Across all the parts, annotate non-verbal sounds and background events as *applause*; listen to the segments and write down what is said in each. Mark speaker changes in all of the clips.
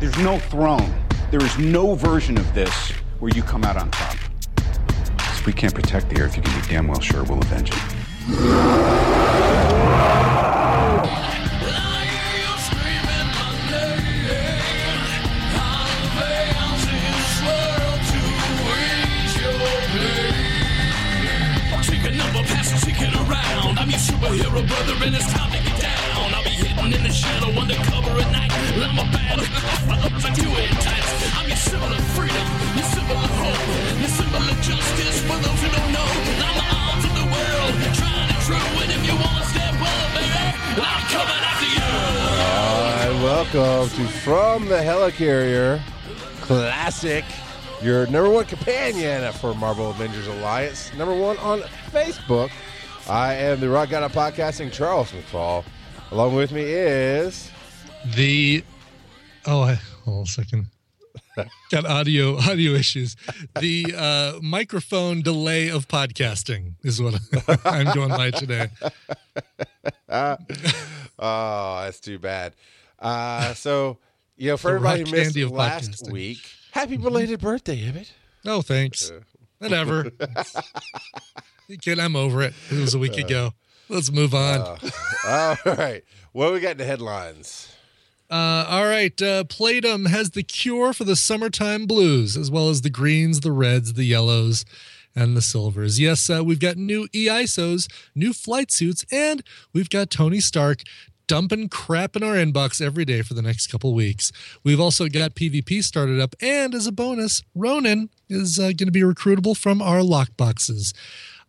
Speaker 1: There's no throne. There is no version of this where you come out on top. If we can't protect the Earth, you can be damn well sure we'll avenge it.
Speaker 2: I'm your superhero brother, and it's time to. I'll in the shadow undercover at night. I'm a bad I do it tight. I'm your symbol of freedom, your symbol of hope, your symbol of justice. For those who don't know, I'm the arms of the world, trying to true. And if you want to step up, baby, I'm coming after you.
Speaker 3: Hi, welcome to From the Helicarrier Classic, your number one companion for Marvel Avengers Alliance, number one on Facebook. I am the Rock of Podcasting, Charles McFall. Along with me is
Speaker 4: the oh I, hold on a second. *laughs* Got audio audio issues. The uh microphone delay of podcasting is what *laughs* i'm going by today. *laughs*
Speaker 3: Oh that's too bad. Uh so you know for
Speaker 4: The
Speaker 3: everybody who missed last week happy belated birthday Emmett.
Speaker 4: no thanks. Whatever. You kid i'm over it. It was a week ago let's move on *laughs*
Speaker 3: all right what we got in the headlines
Speaker 4: Uh, all right. Uh, Playdom has the cure for the summertime blues, as well as the greens, the reds, the yellows, and the silvers. Yes, uh, we've got new EISOs, new flight suits, and we've got Tony Stark dumping crap in our inbox every day for the next couple weeks. We've also got PvP started up, and as a bonus, Ronan is uh, going to be recruitable from our lockboxes.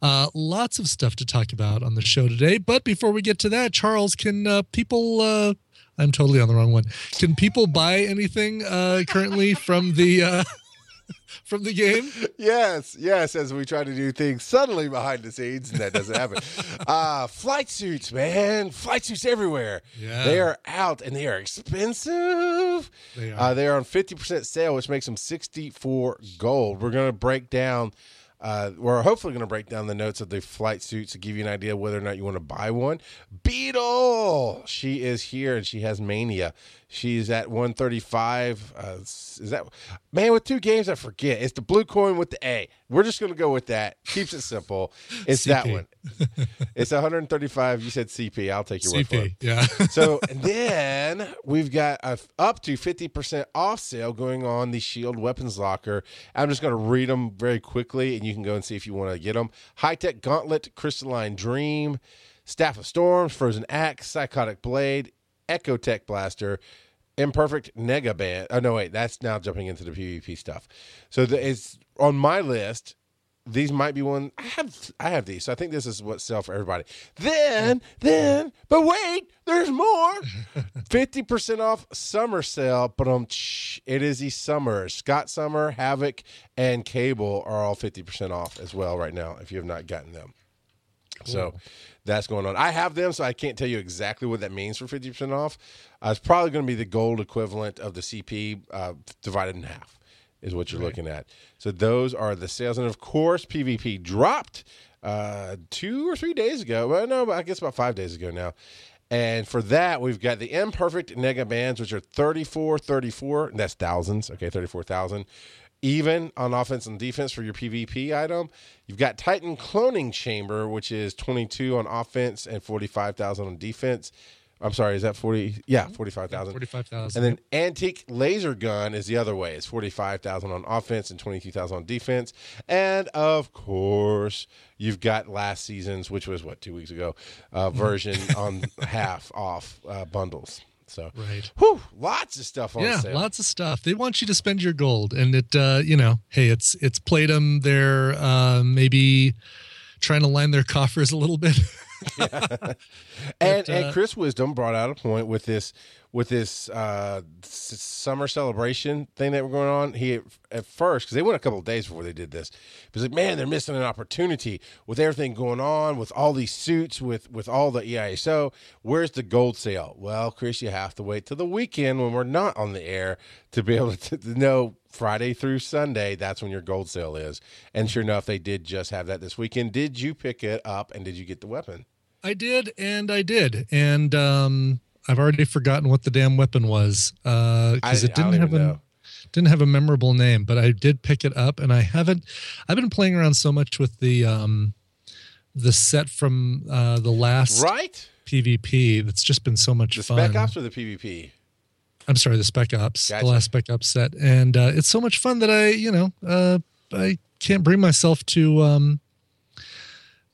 Speaker 4: Uh, lots of stuff to talk about on the show today. But before we get to that, Charles, can uh, people? Uh, I'm totally on the wrong one. Can people buy anything uh, currently from the uh, *laughs* from the game?
Speaker 3: Yes, yes, as we try to do things subtly behind the scenes, and that doesn't happen. *laughs* uh, flight suits, man. Flight suits everywhere.
Speaker 4: Yeah.
Speaker 3: They are out and they are expensive.
Speaker 4: They are.
Speaker 3: Uh, they are on 50% sale, which makes them 64 gold. We're going to break down. Uh, we're hopefully going to break down the notes of the flight suits to give you an idea whether or not you want to buy one. Beetle, she is here and she has mania. She's at 135. Uh, is that man with two games? I forget. It's the blue coin with the A. We're just going to go with that. Keeps it simple. It's that one. It's 135. You said CP. I'll take your word for it.
Speaker 4: CP, yeah.
Speaker 3: So and then we've got a up to 50% off sale going on the Shield Weapons Locker. I'm just going to read them very quickly and you can go and see if you want to get them. High Tech Gauntlet, Crystalline Dream, Staff of Storms, Frozen Axe, Psychotic Blade, Echo Tech Blaster, Imperfect Nega Band. Oh, no, wait, that's now jumping into the PvP stuff. So the, it's on my list these might be one I have I have these, so I think this is what sell for everybody. Then, then, but wait, there's more. *laughs* Fifty percent off summer sale, but um it is the summer. Scott Summer, Havoc, and Cable are all fifty percent off as well right now, if you have not gotten them. So that's going on. I have them, so I can't tell you exactly what that means for 50% off. Uh, it's probably going to be the gold equivalent of the CP uh, divided in half, is what you're looking at. So those are the sales. And of course, PvP dropped uh, two or three days ago. Well, no, I guess about five days ago now. And for that, we've got the imperfect nega bands, which are 34, 34. And that's thousands. Okay, 34,000 even on offense and defense for your PvP item. You've got Titan Cloning Chamber, which is 22 on offense and 45,000 on defense. I'm sorry, is that 40? Yeah, 45,000.
Speaker 4: 45,000.
Speaker 3: And then Antique Laser Gun is the other way. It's 45,000 on offense and 22,000 on defense. And of course, you've got last season's, which was what, two weeks ago, uh, *laughs* version on half off uh, bundles. So,
Speaker 4: Right.
Speaker 3: whew, lots of stuff on
Speaker 4: yeah,
Speaker 3: sale.
Speaker 4: lots of stuff. They want you to spend your gold, and it, uh, you know, hey, it's it's Playdom. They're uh, maybe trying to line their coffers a little bit. *laughs* *laughs*
Speaker 3: and
Speaker 4: But,
Speaker 3: and
Speaker 4: uh,
Speaker 3: Chris Wisdom brought out a point with this with this uh, s- summer celebration thing that we're going on. He at first because they went a couple of days before they did this. He was like, "Man, they're missing an opportunity with everything going on, with all these suits, with with all the EISO. Where's the gold sale?" Well, Chris, you have to wait till the weekend when we're not on the air to be able *laughs* to, to know Friday through Sunday. That's when your gold sale is. And sure enough, they did just have that this weekend. Did you pick it up and did you get the weapon?
Speaker 4: I did, and I did, and um, I've already forgotten what the damn weapon was because
Speaker 3: I-
Speaker 4: it didn't have a
Speaker 3: know.
Speaker 4: didn't have a memorable name, but I did pick it up, and I haven't. I've been playing around so much with the um, the set from uh, the last
Speaker 3: Right?
Speaker 4: PvP that's just been so much
Speaker 3: The
Speaker 4: fun.
Speaker 3: Spec Ops or the PvP?
Speaker 4: I'm sorry, the Spec Ops,
Speaker 3: Gotcha.
Speaker 4: the last Spec Ops set, and uh, it's so much fun that I, you know, uh, I can't bring myself to um,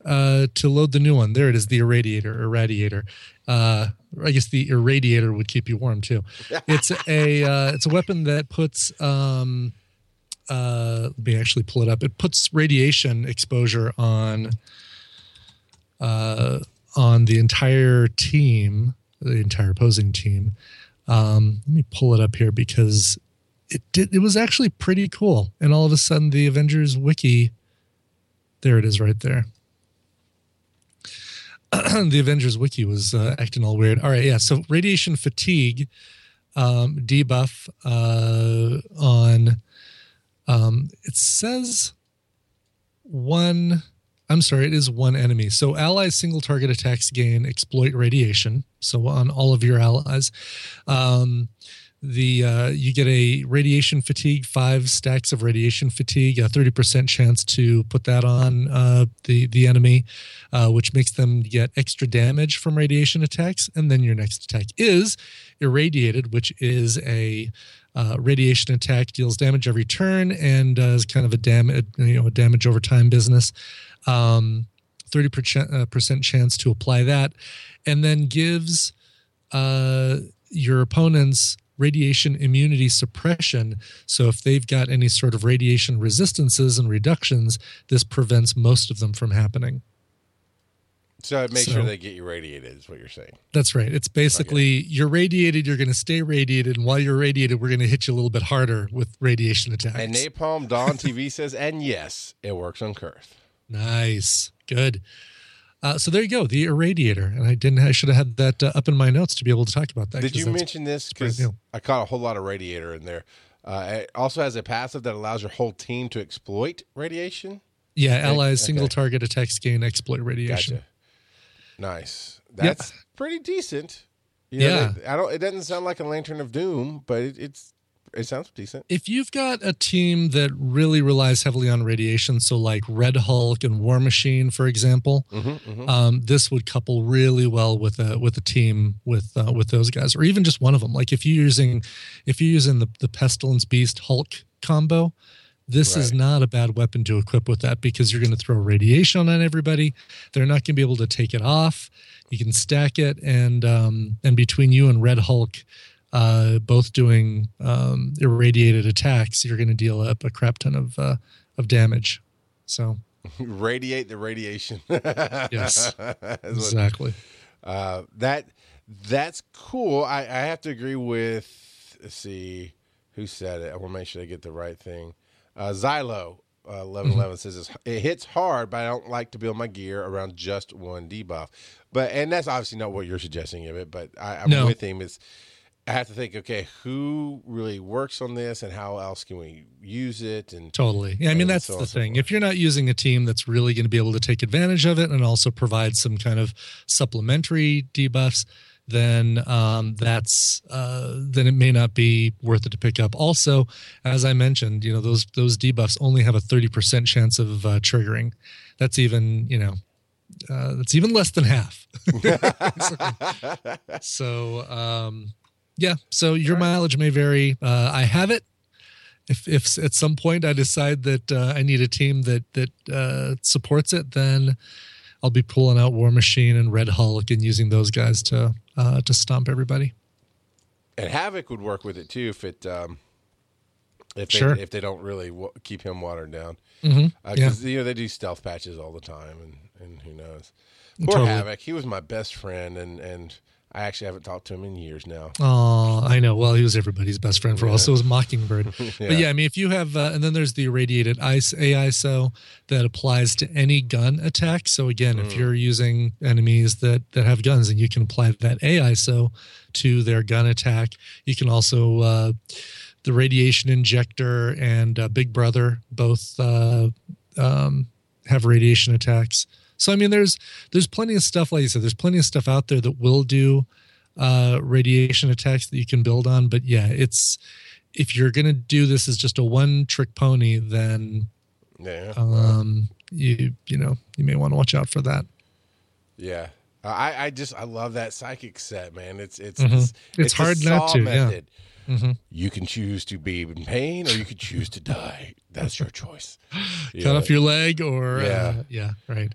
Speaker 4: uh, to load the new one. There it is, the Irradiator, Irradiator. Uh, I guess the Irradiator would keep you warm too. *laughs* It's a uh, it's a weapon that puts um, uh, let me actually pull it up. It puts radiation exposure on uh, on the entire team, the entire opposing team. Um, let me pull it up here because it did. It was actually pretty cool. And all of a sudden, the Avengers wiki, there it is, right there. *clears throat* the Avengers wiki was uh, acting all weird. All right, yeah. So radiation fatigue um, debuff uh, on. Um, it says one. I'm sorry, it is one enemy. So allies single target attacks gain exploit radiation. So on all of your allies, um, the uh, you get a radiation fatigue, five stacks of radiation fatigue, a thirty percent chance to put that on uh, the the enemy, uh, which makes them get extra damage from radiation attacks. And then your next attack is irradiated, which is a uh, radiation attack deals damage every turn and uh, kind of a damage you know a damage over time business. Um, 30% uh, percent chance to apply that, and then gives uh, your opponents radiation immunity suppression. So if they've got any sort of radiation resistances and reductions, this prevents most of them from happening.
Speaker 3: So make
Speaker 4: So-
Speaker 3: sure they get you radiated, is what you're saying.
Speaker 4: That's right. It's basically you're radiated, you're going to stay radiated, and while you're radiated, we're going to hit you a little bit harder with radiation attacks.
Speaker 3: And Napalm Dawn TV says, and yes, it works on Kurse.
Speaker 4: Nice. Good. Uh, so there you go, the irradiator. And I didn't, I should have had that uh, up in my notes to be able to talk about that.
Speaker 3: Did you mention this? Because. I caught a whole lot of radiator in there. Uh, it also has a passive that allows your whole team to exploit radiation.
Speaker 4: Yeah, allies
Speaker 3: okay.
Speaker 4: single target attacks gain exploit radiation.
Speaker 3: Gotcha. Nice. That's pretty decent. You
Speaker 4: Yeah.
Speaker 3: that- I don't. It doesn't sound like a Lantern of Doom, but it, it's it sounds decent.
Speaker 4: If you've got a team that really relies heavily on radiation, so like Red Hulk and War Machine, for example,
Speaker 3: Mm-hmm,
Speaker 4: um, this would couple really well with a with a team with uh, with those guys, or even just one of them. Like if you're using if you're using the the Pestilence Beast Hulk combo, this is not a bad weapon to equip with that because you're going to throw radiation on everybody. They're not going to be able to take it off. You can stack it, and um, and between you and Red Hulk, uh, both doing um, irradiated attacks, you're going to deal up a crap ton of uh, of damage. So *laughs*
Speaker 3: Radiate the radiation. *laughs*
Speaker 4: Yes.
Speaker 3: What-
Speaker 4: exactly.
Speaker 3: Uh, that that's cool. I, I have to agree with. Let's see who said it. I want to make sure I get the right thing. Uh, Xylo uh, eleven eleven says it hits hard, but I don't like to build my gear around just one debuff. But and that's obviously not what you're suggesting of it. But I, I'm
Speaker 4: No.
Speaker 3: with him. It's I have to think. Okay, who really works on this, and how else can we use it? And
Speaker 4: Totally. Yeah, I mean that's
Speaker 3: so
Speaker 4: the
Speaker 3: so
Speaker 4: thing. If you're not using a team that's really going to be able to take advantage of it and also provide some kind of supplementary debuffs, then um, that's uh, then it may not be worth it to pick up. Also, as I mentioned, you know those those debuffs only have a thirty percent chance of uh, triggering. That's even you know uh, that's even less than half. *laughs* so *laughs* so, um, yeah, so your mileage may vary. Uh, I have it if if at some point I decide that uh, I need a team that that uh, supports it, then I'll be pulling out War Machine and Red Hulk and using those guys to uh, to stomp everybody.
Speaker 3: and Havoc would work with it too if it um, if they,
Speaker 4: Sure.
Speaker 3: if they don't really wa- keep him watered down.
Speaker 4: Mm-hmm.
Speaker 3: Uh,
Speaker 4: Yeah.
Speaker 3: you know they do stealth patches all the time, and, and who knows? Poor
Speaker 4: Totally.
Speaker 3: Havoc. He was my best friend, and and I actually haven't talked to him in years now.
Speaker 4: Oh, I know. Well, he was everybody's best friend for
Speaker 3: Yeah.
Speaker 4: us. So was Mockingbird. *laughs*
Speaker 3: Yeah.
Speaker 4: But yeah, I mean, if you have, uh, and then there's the irradiated ice AISO that applies to any gun attack. So again,
Speaker 3: Mm.
Speaker 4: if you're using enemies that that have guns, and you can apply that AISO to their gun attack. You can also uh, the radiation injector and uh, Big Brother both uh, um, have radiation attacks. So I mean, there's there's plenty of stuff like you said. There's plenty of stuff out there that will do uh, radiation attacks that you can build on. But yeah, it's if you're gonna do this as just a one trick pony, then
Speaker 3: Yeah.
Speaker 4: um, you you know you may want to watch out for that.
Speaker 3: Yeah. I, I just I love that psychic set, man. It's it's
Speaker 4: Mhm.
Speaker 3: it's,
Speaker 4: It's
Speaker 3: the
Speaker 4: hard not to, yeah. Mhm.
Speaker 3: You can choose to be in pain or you can choose to die. That's your choice. *laughs*
Speaker 4: cut off your leg or
Speaker 3: Yeah.
Speaker 4: uh, yeah right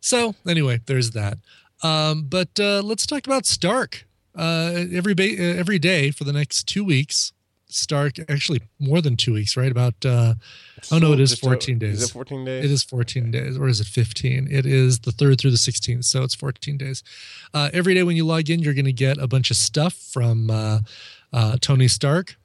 Speaker 4: so anyway there's that um, but uh, let's talk about stark uh, every ba- uh, every day for the next two weeks stark actually more than two weeks right about uh, oh no it is 14 days
Speaker 3: Is it 14 days?
Speaker 4: it is 14 days or is it 15 it is the 3rd through the 16th so it's 14 days uh, every day when you log in you're going to get a bunch of stuff from uh, uh, tony stark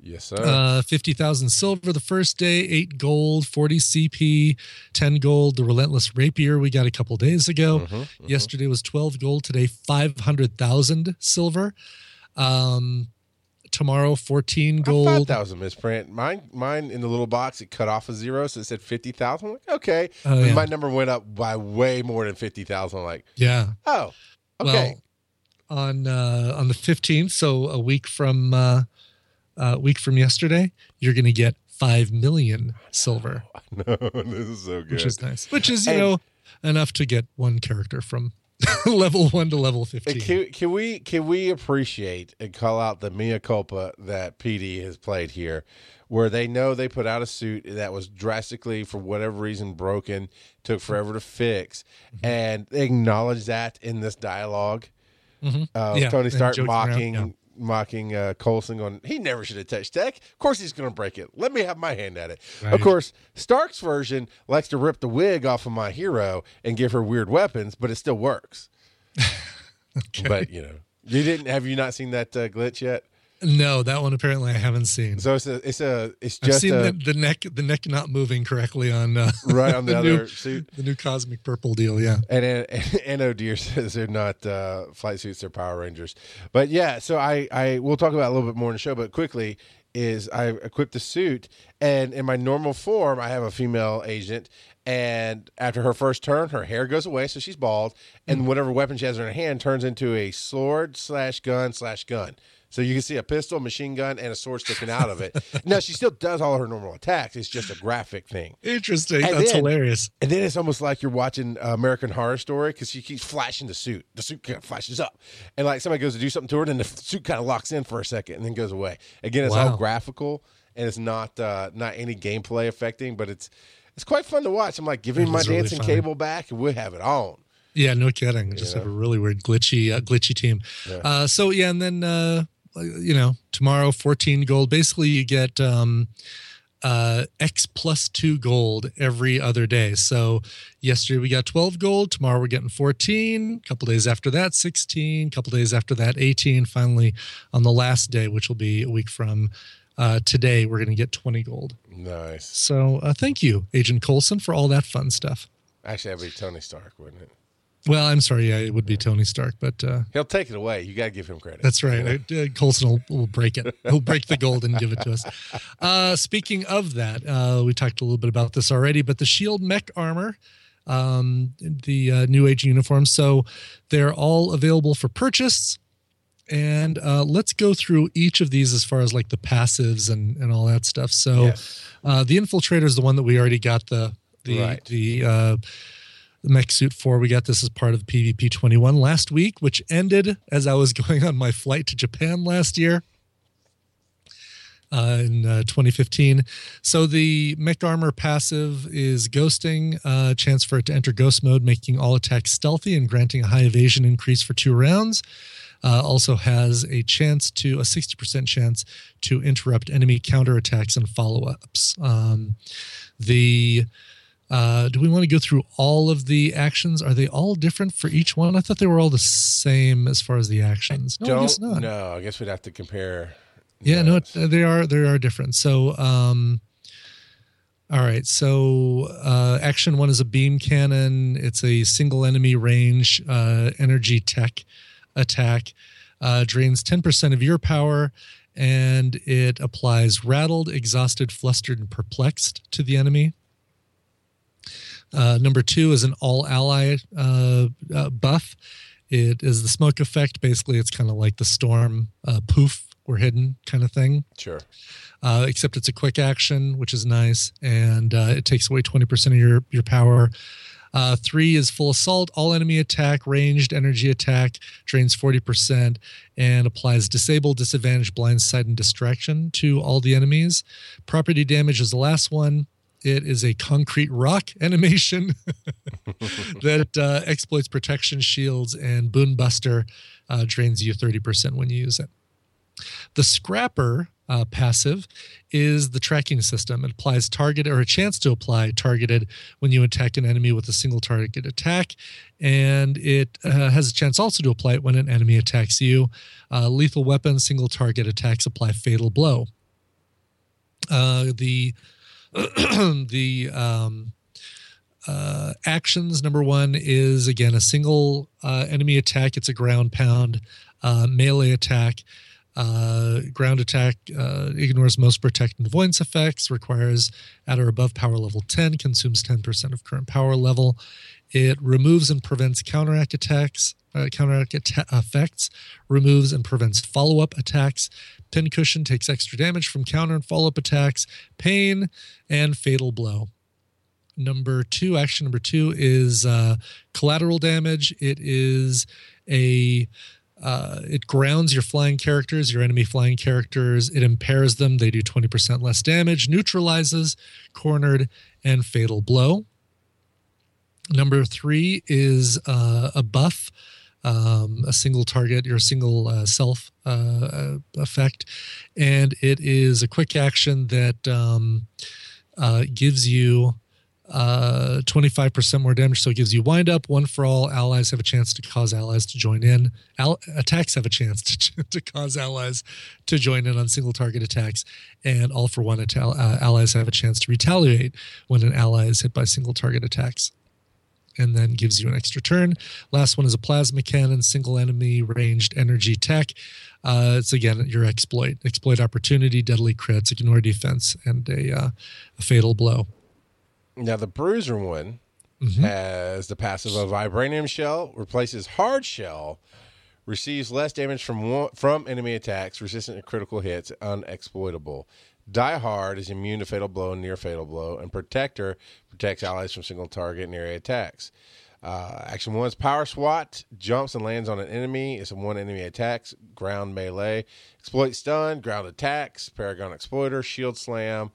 Speaker 3: Yes, sir.
Speaker 4: uh, 50,000 silver the first day, 8 gold, 40 CP, 10 gold. The Relentless Rapier we got a couple days ago.
Speaker 3: Mhm, mhm.
Speaker 4: Yesterday was 12 gold. Today, 500,000 silver. Um, tomorrow, 14
Speaker 3: I
Speaker 4: gold.
Speaker 3: 5,000 misprint. Mine, mine in the little box, it cut off a zero, so it said 50,000. I'm like, okay.
Speaker 4: Oh, yeah.
Speaker 3: my number went up by way more than 50,000. I'm like,
Speaker 4: Yeah.
Speaker 3: oh, okay.
Speaker 4: Well, on uh, on the 15th, so a week from uh, a week from yesterday, you're going to get 5 million silver, *laughs*
Speaker 3: no, *laughs* this is so good.
Speaker 4: which is nice. Which is, you
Speaker 3: And-
Speaker 4: know, enough to get one character from *laughs* level 1 to level 15.
Speaker 3: Can, can we can we appreciate and call out the mea culpa that PD has played here, where they know they put out a suit that was drastically for whatever reason broken, took forever to fix,
Speaker 4: Mm-hmm.
Speaker 3: and they acknowledge that in this dialogue.
Speaker 4: Mhm.
Speaker 3: Uh,
Speaker 4: Yeah,
Speaker 3: Tony Stark
Speaker 4: around,
Speaker 3: mocking
Speaker 4: yeah.
Speaker 3: mocking uh, Coulson, going, he never should have touched tech. Of course he's going to break it. Let me have my hand at it. Of course, Stark's version likes to rip the wig off of my hero and give her weird weapons, but it still works. *laughs* But you know, you didn't have you not seen that uh, glitch yet?
Speaker 4: No, that one apparently I haven't seen.
Speaker 3: So it's a it's a it's
Speaker 4: I've
Speaker 3: just
Speaker 4: seen
Speaker 3: a,
Speaker 4: the, the neck the neck not moving correctly on uh, *laughs*
Speaker 3: right on *laughs* the,
Speaker 4: the
Speaker 3: other
Speaker 4: new-
Speaker 3: suit.
Speaker 4: the new cosmic purple deal. Yeah,
Speaker 3: And and, *laughs* and O'Deer says they're not uh, flight suits; they're Power Rangers. But yeah, so I I we'll talk about it a little bit more in the show. But quickly is I equip the suit, and in my normal form, I have a female agent. And after her first turn, her hair goes away, so she's bald, and whatever weapon she has in her hand turns into a sword slash gun slash gun. So you can see a pistol, machine gun, and a sword sticking out of it. now she still does all her normal attacks. It's just a graphic thing.
Speaker 4: interesting.
Speaker 3: And
Speaker 4: That's
Speaker 3: then-
Speaker 4: hilarious.
Speaker 3: And then it's almost like you're watching uh, American Horror Story because she keeps flashing the suit. The suit kind of flashes up, and like somebody goes to do something to her, and then the suit kind of locks in for a second and then goes away. Again, it's
Speaker 4: Wow.
Speaker 3: all graphical and it's not uh, not any gameplay affecting, but it's it's quite fun to watch. I'm like, give me my
Speaker 4: really
Speaker 3: dancing
Speaker 4: fun.
Speaker 3: cable back, and we'll have it on.
Speaker 4: Yeah, no kidding. Just have a really weird glitchy uh, glitchy team. Uh, so yeah, and then uh, you know tomorrow 14 gold. Basically, you get um, uh, X plus two gold every other day. So yesterday we got 12 gold. Tomorrow we're getting 14. A couple days after that, 16. A couple days after that, 18. Finally, on the last day, which will be a week from uh, today, we're going to get 20 gold.
Speaker 3: Nice.
Speaker 4: So uh, thank you, Agent Coulson, for all that fun stuff.
Speaker 3: Actually, that'd be Tony Stark, wouldn't it?
Speaker 4: Well, I'm sorry, yeah, it would be Tony Stark, but uh,
Speaker 3: He'll take it away. You got to give him credit.
Speaker 4: That's right. Uh, Coulson will, will break it. He'll break the gold and give it to us. *laughs* Uh, speaking of that, uh, we talked a little bit about this already, but the Shield mech armor, um, the uh, new age uniforms, so they're all available for purchase. And uh, let's go through each of these as far as like the passives and, and all that stuff. So,
Speaker 3: Yes.
Speaker 4: uh, the infiltrator is the one that we already got the the
Speaker 3: Right.
Speaker 4: the uh, the mech suit for. We got this as part of PvP 21 last week, which ended as I was *laughs* going on my flight to Japan last year. Uh, in uh, 2015. So the mech armor passive is ghosting, uh, chance for it to enter ghost mode, making all attacks stealthy and granting a high evasion increase for two rounds. Uh, also has a chance to a 60% chance to interrupt enemy counterattacks and follow-ups. Um, the uh, do we want to go through all of the actions? Are they all different for each one? I thought they were all the same as far as the actions. No, I guess
Speaker 3: Don't no. I guess we'd have to compare.
Speaker 4: Yeah, no, they are they are different. So, um, all right. So, uh, action one is a beam cannon. It's a single enemy range uh, energy tech attack. Uh, drains ten percent of your power, and it applies rattled, exhausted, flustered, and perplexed to the enemy. Uh, number two is an all ally uh, uh, buff, It is the smoke effect. Basically, it's kind of like the storm uh, poof or hidden kind of thing.
Speaker 3: Sure.
Speaker 4: Uh, except it's a quick action, which is nice, and uh, it takes away twenty percent of your your power. Uh, three is full assault. All enemy attack, ranged energy attack, drains 40% and applies disable, disadvantage, blind sight, and distraction to all the enemies. Property damage is the last one. It is a concrete rock *laughs* animation *laughs* that uh, exploits protection shields, and Boon Buster uh, drains you 30% when you use it. The Scrapper uh, passive is the tracking system. It applies target or a chance to apply targeted when you attack an enemy with a single target attack, and it uh, has a chance also to apply it when an enemy attacks you. Uh, lethal weapon, single target attacks apply fatal blow. Uh, the *clears throat* the um, uh, actions number one is again a single uh, enemy attack. It's a ground pound uh, melee attack. Uh, ground attack uh, ignores most protect and avoidance effects, requires at or above power level 10, consumes 10% of current power level. It removes and prevents counteract attacks, uh, counteract atta- effects, removes and prevents follow up attacks. Pincushion takes extra damage from counter and follow up attacks, pain, and fatal blow. Number two, action number two is uh, collateral damage. It is a uh, it grounds your flying characters, your enemy flying characters. It impairs them. They do 20% less damage, neutralizes, cornered, and fatal blow. Number three is uh, a buff, um, a single target, your single uh, self uh, effect. And it is a quick action that um, uh, gives you uh 25% more damage. So it gives you wind up one for all allies have a chance to cause allies to join in. Al- attacks have a chance to, *laughs* to cause allies to join in on single target attacks. And all for one atta- uh, allies have a chance to retaliate when an ally is hit by single target attacks and then gives you an extra turn. Last one is a plasma cannon single enemy ranged energy tech. Uh, it's again your exploit exploit opportunity deadly crits ignore defense and a, uh, a fatal blow.
Speaker 3: Now the bruiser one has the passive of vibranium shell, replaces hard shell, receives less damage from one, from enemy attacks, resistant to critical hits, unexploitable. Die hard is immune to fatal blow and near fatal blow, and protector protects allies from single target and area attacks. Uh, action one is power swat, jumps and lands on an enemy. It's a one enemy attacks, ground melee, exploit stun, ground attacks, paragon exploiter, shield slam,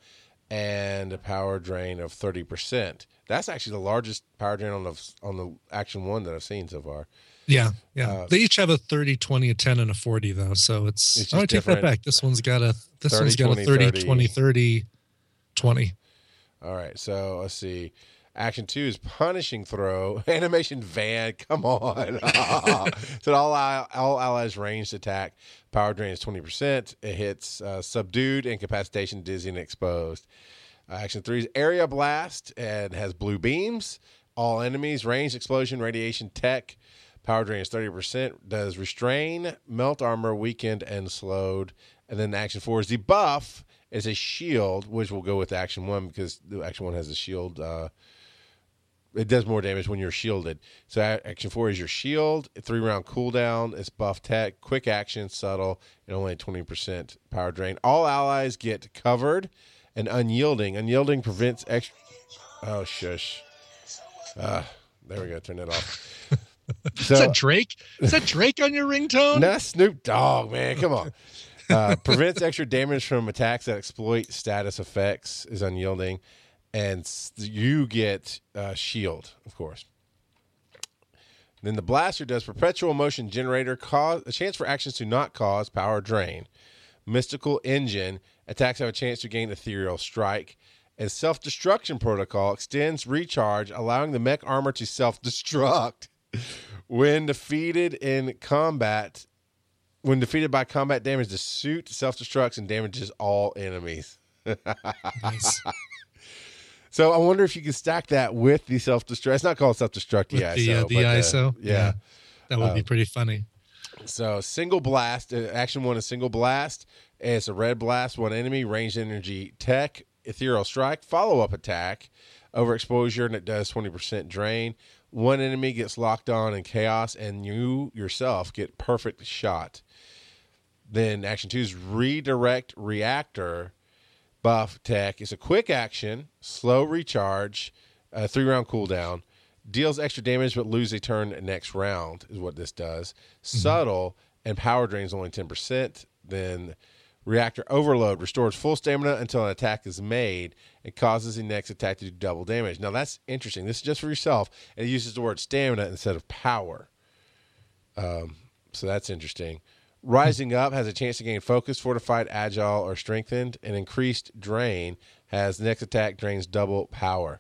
Speaker 3: and a power drain of 30%. That's actually the largest power drain on the on the action one that I've seen so far.
Speaker 4: Yeah, yeah.
Speaker 3: Uh,
Speaker 4: they each have a 30, 20, a 10, and a 40, though. So it's,
Speaker 3: It's
Speaker 4: oh, I take that back. This one's got a this
Speaker 3: 30,
Speaker 4: one's got
Speaker 3: 20,
Speaker 4: a 30,
Speaker 3: 30.
Speaker 4: 20, 30, 20.
Speaker 3: All right, so let's see. Action two is punishing throw. *laughs* Animation van, come on. *laughs* so all all allies ranged attack. Power drain is twenty percent. It hits uh, subdued, incapacitation, dizzy, and exposed. Uh, action three is area blast and has blue beams. All enemies range explosion, radiation, tech. Power drain is thirty percent. Does restrain, melt armor, weakened, and slowed. And then action four is debuff. Is a shield, which will go with action one because the action one has a shield. Uh, it does more damage when you're shielded. So action four is your shield, three round cooldown. It's buff tech, quick action, subtle, and only twenty percent power drain. All allies get covered and unyielding. Unyielding prevents extra. Oh shush. Ah, there we go. Turn that off. *laughs*
Speaker 4: Is
Speaker 3: So
Speaker 4: that Drake? Is that Drake on your ringtone?
Speaker 3: not Snoop Dogg, man. Come on. Uh, prevents extra damage from attacks that exploit status effects. Is unyielding, and you get uh, shield, of course. Then the blaster does perpetual motion generator, cause a chance for actions to not cause power drain. Mystical engine attacks have a chance to gain ethereal strike. And self destruction protocol extends recharge, allowing the mech armor to self destruct *laughs* when defeated in combat. When defeated by combat damage, the suit self destructs and damages all enemies.
Speaker 4: Nice. *laughs*
Speaker 3: So I wonder if you can stack that with the self destruct. It's not called self destruct yet.
Speaker 4: the, uh, the ISO?
Speaker 3: yeah.
Speaker 4: Yeah. That would be
Speaker 3: Um,
Speaker 4: pretty funny.
Speaker 3: So single blast, uh, action one is single blast. It's a red blast, one enemy, ranged energy tech, ethereal strike, follow up attack, overexposure, and it does 20% drain. one enemy gets locked on in chaos, and you yourself get perfect shot. Then action two is redirect reactor buff tech. It's a quick action, slow recharge, uh, three round cooldown. Deals extra damage but lose a turn next round is what this does. Subtle and power drains only ten percent. Then reactor overload restores full stamina until an attack is made. It causes the next attack to do double damage. Now that's interesting. This is just for yourself. and It uses the word stamina instead of power. Um, so that's interesting. Rising up has a chance to gain focus, fortified, agile, or strengthened. An increased drain has next attack drains double power.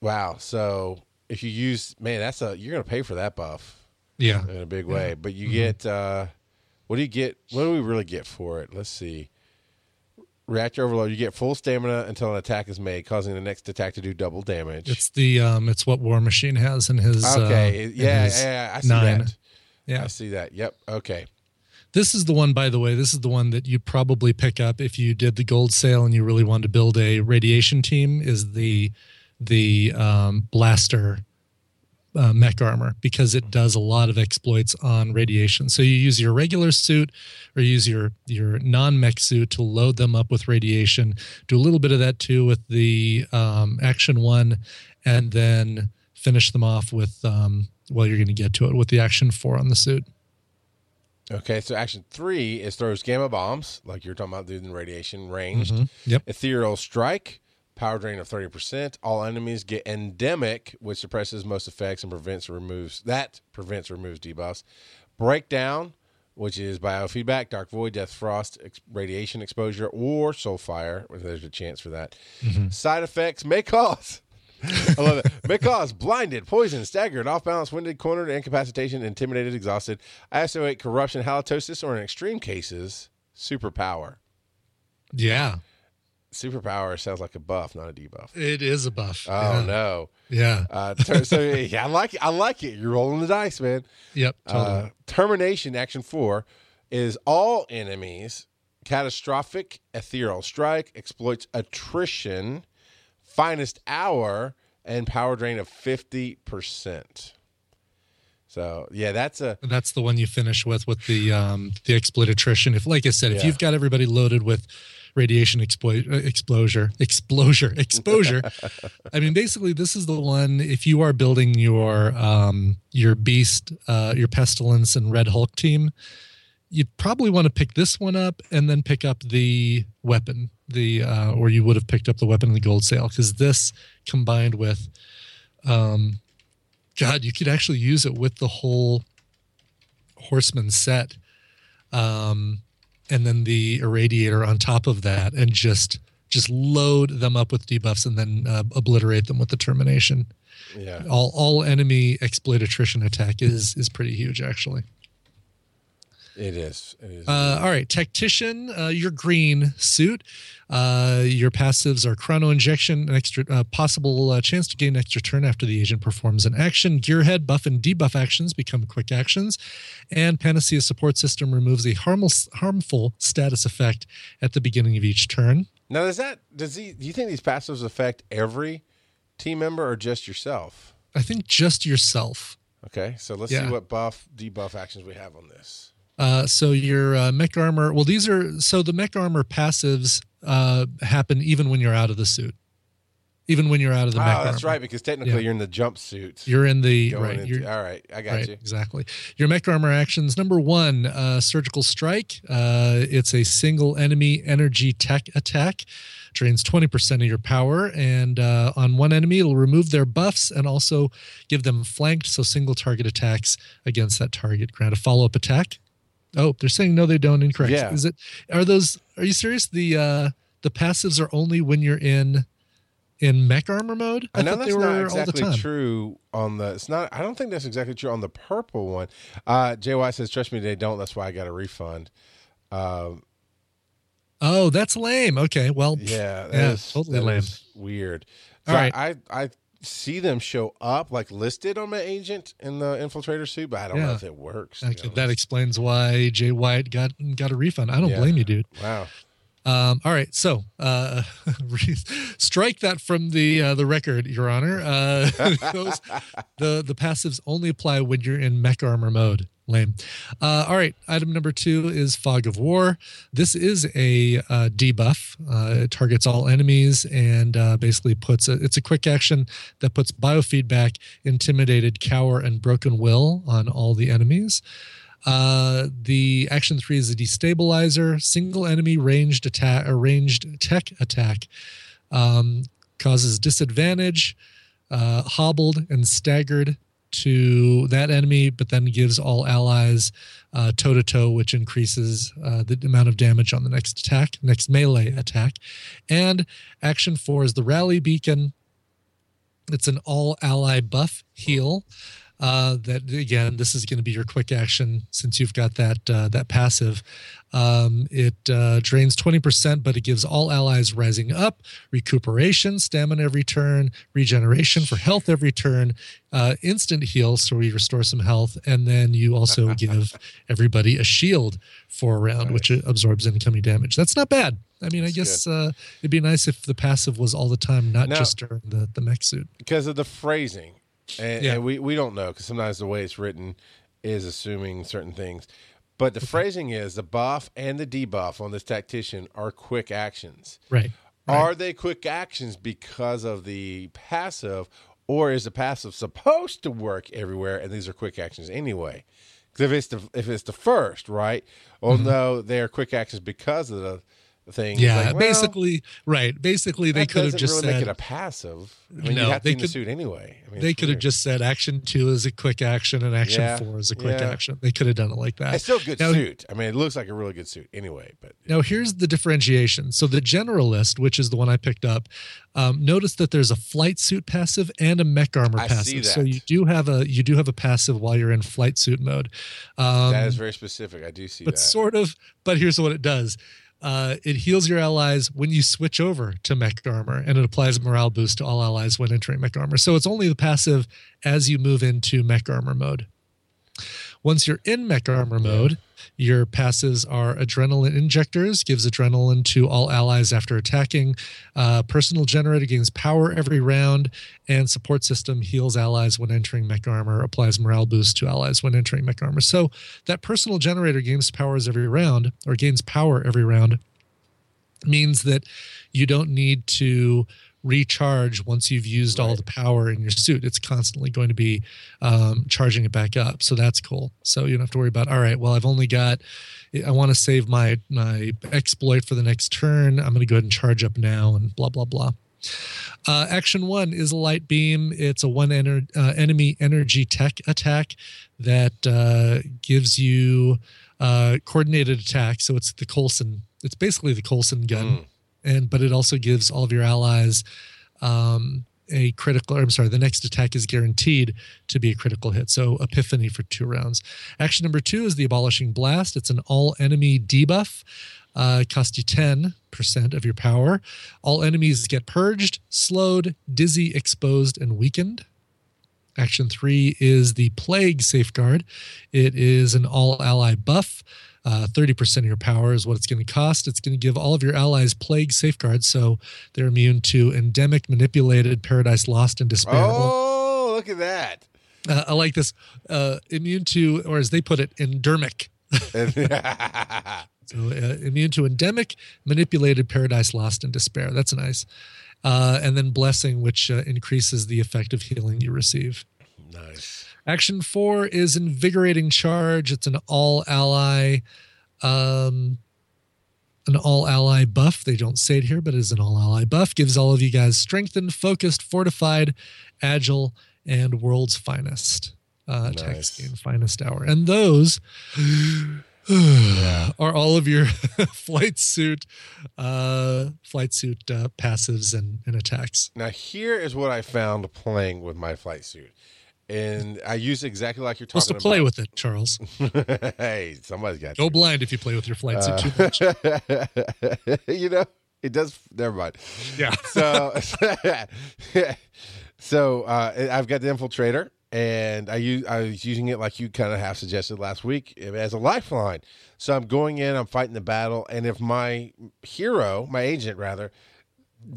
Speaker 3: Wow. So if you use man, that's a you're gonna pay for that buff
Speaker 4: Yeah.
Speaker 3: in a big way. But you get uh what do you get what do we really get for it? Let's see. Reactor overload, you get full stamina until an attack is made, causing the next attack to do double damage.
Speaker 4: It's the um it's what War Machine has in his uh,
Speaker 3: okay.
Speaker 4: in
Speaker 3: yeah,
Speaker 4: his
Speaker 3: yeah, I see
Speaker 4: nine.
Speaker 3: that.
Speaker 4: Yeah.
Speaker 3: I see that. Yep. Okay.
Speaker 4: This is the one, by the way. This is the one that you'd probably pick up if you did the gold sale and you really wanted to build a radiation team. Is the the um, blaster uh, mech armor because it does a lot of exploits on radiation. So you use your regular suit or use your your non mech suit to load them up with radiation. Do a little bit of that too with the um, action one, and then finish them off with um, well, you're going to get to it with the action four on the suit.
Speaker 3: Okay, so action three is throws gamma bombs, like you're talking about doing radiation ranged.
Speaker 4: Mhm. Yep.
Speaker 3: Ethereal strike, power drain of thirty percent. All enemies get endemic, which suppresses most effects and prevents or removes that prevents removes debuffs. Breakdown, which is biofeedback, dark void, death frost, ex- radiation exposure, or soul fire. If there's a chance for that. Side effects may cause. I love it. May cause blinded, poisoned, staggered, off balance, winded, cornered, incapacitation, intimidated, exhausted, I isolate, corruption, halitosis, or in extreme cases, superpower.
Speaker 4: Yeah.
Speaker 3: Superpower sounds like a buff, not a debuff.
Speaker 4: It is a buff.
Speaker 3: Oh
Speaker 4: yeah.
Speaker 3: no!
Speaker 4: Yeah.
Speaker 3: Uh, ter- so *laughs* yeah, I like it. I like it. You're rolling the dice, man.
Speaker 4: Yep. Totally.
Speaker 3: Uh, termination action four is all enemies. Catastrophic ethereal strike exploits attrition, finest hour, and power drain of fifty percent. So yeah, that's a
Speaker 4: That's the one you finish with with the um the exploit attrition. If like I said, if
Speaker 3: Yeah.
Speaker 4: you've got everybody loaded with radiation exploit uh, exposure exposure *laughs* exposure *laughs* i mean basically this is the one if you are building your um your beast uh your pestilence and red hulk team you'd probably want to pick this one up and then pick up the weapon the uh or you would have picked up the weapon in the gold sale because this combined with um god you could actually use it with the whole horseman set um and then the irradiator on top of that and just just load them up with debuffs and then uh, obliterate them with the termination
Speaker 3: yeah.
Speaker 4: all all enemy exploit attrition attack is is pretty huge actually
Speaker 3: It is. It is.
Speaker 4: uh, all right, tactician, uh, your green suit. Uh, your passives are chrono injection, an extra uh, possible uh, chance to gain an extra turn after the agent performs an action. Gearhead buff and debuff actions become quick actions, and Panacea support system removes a harmful harmful status effect at the beginning of each turn.
Speaker 3: now, does that does he? Do you think these passives affect every team member or just yourself?
Speaker 4: I think just yourself.
Speaker 3: Okay, so let's
Speaker 4: Yeah.
Speaker 3: see what buff debuff actions we have on this.
Speaker 4: Uh, so your uh, mech armor. Well, these are so the mech armor passives uh, happen even when you're out of the suit, even when you're out of the
Speaker 3: Oh,
Speaker 4: mech
Speaker 3: that's
Speaker 4: armor.
Speaker 3: right, because technically
Speaker 4: Yeah.
Speaker 3: you're in the jumpsuit.
Speaker 4: You're in the right.
Speaker 3: into- all right, I got
Speaker 4: right.
Speaker 3: you.
Speaker 4: Exactly. Your mech armor actions. Number one, uh, surgical strike. Uh, it's a single enemy energy tech attack. Drains 20% of your power. And uh, on one enemy, it'll remove their buffs and also give them flanked. So single target attacks against that target. Grant a follow up attack. Oh, they're saying no, they don't. Incorrect.
Speaker 3: Yeah.
Speaker 4: Is it? Are those? Are you serious? The uh, the passives are only when you're in in mech armor mode.
Speaker 3: I know that's
Speaker 4: they were
Speaker 3: not
Speaker 4: all the
Speaker 3: exactly true on the. It's not. I don't think that's exactly true on the purple one. Uh, JY says, "Trust me, they don't." That's why I got a refund. Um,
Speaker 4: Oh, that's lame. Okay, well,
Speaker 3: yeah, that
Speaker 4: yeah,
Speaker 3: is-
Speaker 4: totally lame.
Speaker 3: weird.
Speaker 4: All
Speaker 3: So
Speaker 4: right.
Speaker 3: I, I see them show up like listed on my agent in the infiltrator suit, but I don't know if it works.
Speaker 4: That, that explains why Jay White got got a refund. I don't
Speaker 3: Yeah.
Speaker 4: blame you, dude.
Speaker 3: wow.
Speaker 4: Um, all right, so uh, *laughs* strike that from the uh, the record, Your Honor. Uh, *laughs* those, the the passives only apply when you're in mech armor mode. Lame. Uh, all right, item number two is Fog of War. This is a uh, debuff. Uh, it targets all enemies and uh, basically puts a, it's a quick action that puts biofeedback, intimidated, cower, and broken will on all the enemies. Uh, the action three is a destabilizer. Single enemy ranged attack, or ranged tech attack, um, causes disadvantage, uh, hobbled and staggered to that enemy, but then gives all allies toe to toe, which increases uh, the amount of damage on the next attack, next melee attack. And action four is the rally beacon. It's an all ally buff heal uh, that again, this is going to be your quick action since you've got that uh, that passive. Um, it uh, drains 20%, but it gives all allies rising up, recuperation, stamina every turn, regeneration for health every turn, uh, instant heal, so we restore some health, and then you also *laughs* give everybody a shield for a round, which absorbs incoming damage. That's not bad. I mean, I guess uh, it'd be nice if the passive was all the time, not
Speaker 3: Now-
Speaker 4: just during the, the mech suit.
Speaker 3: because of the phrasing, and,
Speaker 4: Yeah.
Speaker 3: and we we don't know because sometimes the way it's written is assuming certain things. But the phrasing is the buff and the debuff on this tactician are quick actions.
Speaker 4: Right.
Speaker 3: Are they quick actions because of the passive, or is the passive supposed to work everywhere and these are quick actions anyway? 'Cause if it's the if it's the first, right? Well,
Speaker 4: Mm-hmm.
Speaker 3: no, they're quick actions because of the thing.
Speaker 4: Yeah,
Speaker 3: like, well,
Speaker 4: basically, right. Basically, they could have just
Speaker 3: really make it a passive. I mean,
Speaker 4: No,
Speaker 3: you have
Speaker 4: they
Speaker 3: be in the
Speaker 4: could-
Speaker 3: suit anyway. I mean,
Speaker 4: they could have just said action two is a quick action and action
Speaker 3: Yeah,
Speaker 4: four is a quick
Speaker 3: yeah.
Speaker 4: action. They could have done it like that.
Speaker 3: It's still a good
Speaker 4: Now-
Speaker 3: suit. I mean, it looks like a really good suit anyway. But
Speaker 4: Now, here's the differentiation. So, the generalist, which is the one I picked up, um, notice that there's a flight suit passive and a mech armor
Speaker 3: I
Speaker 4: passive. So you do have a you do have a passive while you're in flight suit mode. Um,
Speaker 3: that is very specific. I do see
Speaker 4: but
Speaker 3: that.
Speaker 4: sort of. But here's what it does. Uh, it heals your allies when you switch over to mech armor, and it applies morale boost to all allies when entering mech armor. So it's only the passive as you move into mech armor mode. Once you're in mech armor mode, your passives are adrenaline injectors, gives adrenaline to all allies after attacking. Uh, personal generator gains power every round, and support system heals allies when entering mech armor, applies morale boost to allies when entering mech armor. So that personal generator gains powers every round, or gains power every round, means that you don't need to recharge once you've used all the power in your suit. It's constantly going to be um, charging it back up. So that's cool. So you don't have to worry about, all right, well, I've only got, I want to save my, my exploit for the next turn. I'm going to go ahead and charge up now and blah, blah, blah. Uh, action one is a light beam. It's a one ener- uh, enemy energy tech attack that uh, gives you uh, coordinated attack. So it's the Coulson. It's basically the Coulson gun, and but it also gives all of your allies um, a critical. I'm sorry, the next attack is guaranteed to be a critical hit. So Epiphany for two rounds. Action number two is the Abolishing Blast. It's an all enemy debuff. Uh, cost you 10% of your power. All enemies get purged, slowed, dizzy, exposed, and weakened. Action three is the Plague Safeguard. It is an all ally buff. Uh, 30% of your power is what it's going to cost. It's going to give all of your allies Plague Safeguard, so they're immune to endemic, manipulated, Paradise Lost, and Despair.
Speaker 3: oh, look at that.
Speaker 4: Uh, I like this. Uh, immune to, or as they put it, endemic. *laughs* *laughs* So uh, immune to endemic, manipulated, paradise lost, and despair. That's nice. Uh, and then blessing, which uh, increases the effect of healing you receive.
Speaker 3: nice.
Speaker 4: Action four is invigorating charge. It's an all ally, um, an all ally buff. They don't say it here, but it is an all ally buff. Gives all of you guys strengthened, focused, fortified, agile, and world's finest. Uh,
Speaker 3: Nice.
Speaker 4: Text game finest hour, and those *sighs* are all of your *laughs* flight suit, uh, flight suit uh, passives and, and attacks.
Speaker 3: Now here is what I found playing with my flight suit, and I use it exactly like you're
Speaker 4: Supposed
Speaker 3: talking
Speaker 4: to play
Speaker 3: about.
Speaker 4: with it, Charles. *laughs*
Speaker 3: hey, somebody's got
Speaker 4: Go
Speaker 3: you.
Speaker 4: blind if you play with your flight suit
Speaker 3: Uh,
Speaker 4: too much. *laughs*
Speaker 3: you know, it does. Never mind.
Speaker 4: Yeah. *laughs*
Speaker 3: So, so uh, I've got the infiltrator, and I use I was using it like you kind of have suggested last week as a lifeline. So I'm going in, I'm fighting the battle, and if my hero, my agent rather,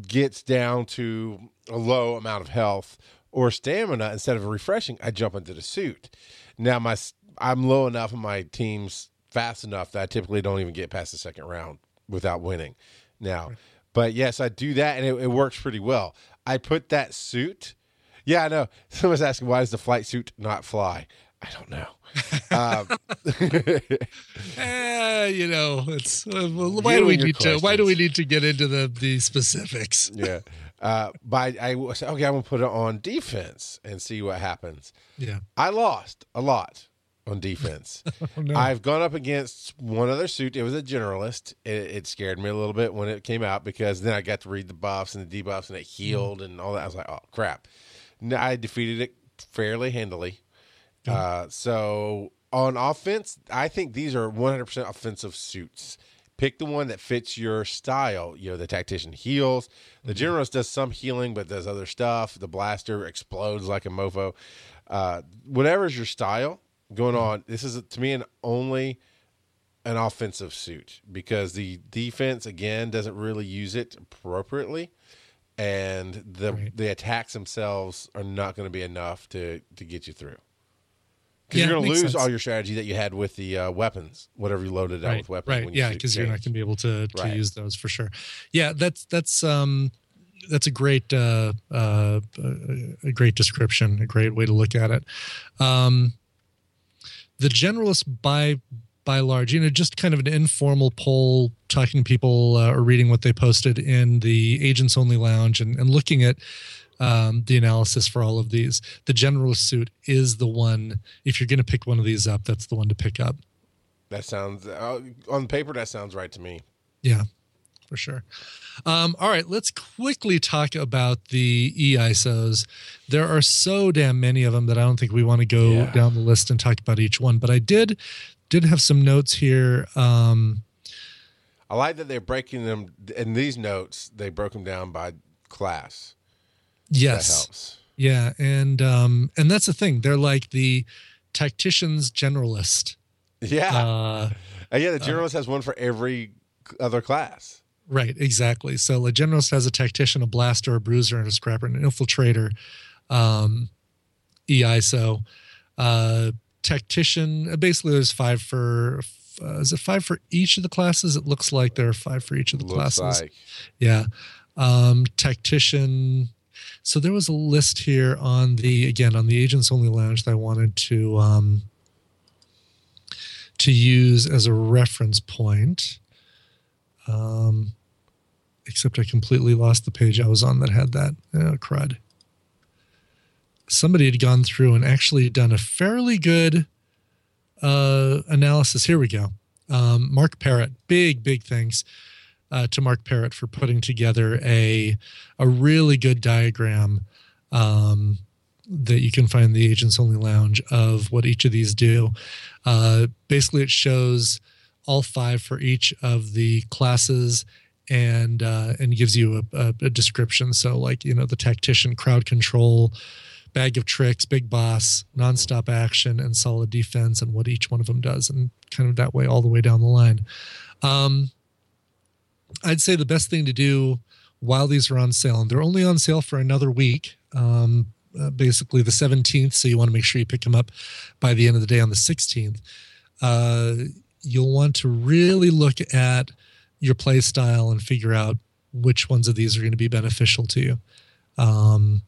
Speaker 3: gets down to a low amount of health or stamina instead of refreshing, I jump into the suit. Now my I'm low enough and my team's fast enough that I typically don't even get past the second round without winning. Now, but yes, I do that and it, it works pretty well. I put that suit. Yeah, I know. *laughs* Someone's asking why does the flight suit not fly? I don't know. *laughs* um, *laughs*
Speaker 4: Eh, you know, it's uh, why do we need to? Why do we need to get into the the specifics?
Speaker 3: yeah. Uh, but I, was okay. I'm gonna put it on defense and see what happens.
Speaker 4: Yeah.
Speaker 3: I lost a lot on defense. *laughs*
Speaker 4: no.
Speaker 3: I've gone up against one other suit. It was a generalist. It, it scared me a little bit when it came out because then I got to read the buffs and the debuffs and it healed and all that. I was like, oh crap. I defeated it fairly handily. Uh, so on offense, I think these are 100% offensive suits. Pick the one that fits your style. You know, the tactician heals. The generalist does some healing, but does other stuff. The blaster explodes like a mofo. Uh, is your style going on, this is to me an only an offensive suit because the defense again doesn't really use it appropriately, and the
Speaker 4: Right.
Speaker 3: the attacks themselves are not going to be enough to to get you through. Because
Speaker 4: Yeah,
Speaker 3: you're going to lose
Speaker 4: sense.
Speaker 3: all your strategy that you had with the uh, weapons, whatever you loaded out
Speaker 4: right,
Speaker 3: with weapons.
Speaker 4: right,
Speaker 3: when you
Speaker 4: yeah, because you're not going to be able to to
Speaker 3: Right.
Speaker 4: use those for sure. Yeah, that's that's um that's a great uh, uh a great description, a great way to look at it. Um, the generalist by by large, you know, just kind of an informal poll, talking to people uh, or reading what they posted in the agents only lounge and, and looking at um, the analysis for all of these. The generalist suit is the one. If you're going to pick one of these up, that's the one to pick up.
Speaker 3: That sounds uh, on paper. That sounds right to me.
Speaker 4: Yeah, for sure. Um, all right, let's quickly talk about the EISOs. There are so damn many of them that I don't think we want to go
Speaker 3: Yeah.
Speaker 4: down the list and talk about each one. But I did did have some notes here. Um,
Speaker 3: I like that they're breaking them in these notes. They broke them down by class. That
Speaker 4: yes,
Speaker 3: helps.
Speaker 4: yeah, and um, and that's the thing. They're like the tactician's generalist.
Speaker 3: Yeah,
Speaker 4: Uh,
Speaker 3: Uh, yeah. The generalist has one for every other class.
Speaker 4: Right, exactly. So a generalist has a tactician, a blaster, a bruiser, and a scrapper, and an infiltrator. Um, EISO, uh, tactician. Basically, there's five for. Uh, is it five for each of the classes? It looks like there are five for each of the
Speaker 3: Looks
Speaker 4: classes.
Speaker 3: like
Speaker 4: Yeah. Um, tactician. So there was a list here on the again on the agents only lounge that I wanted to um, to use as a reference point. Um, except I completely lost the page I was on that had that. Oh, crud. Somebody had gone through and actually done a fairly good uh, analysis. Here we go. Um, Mark Parrott, big, big thanks uh, to Mark Parrott for putting together a a really good diagram um, that you can find in the Agents Only Lounge of what each of these do. Uh, basically, it shows all five for each of the classes and uh, and gives you a, a, a description. So, like you know, the tactician, crowd control, bag of tricks, big boss, nonstop action, and solid defense, and what each one of them does, and kind of that way all the way down the line. Um, I'd say the best thing to do while these are on sale, and they're only on sale for another week, um, uh, basically the 17th. So you want to make sure you pick them up by the end of the day on the 16th. Uh, you'll want to really look at your play style and figure out which ones of these are going to be beneficial to you. Um,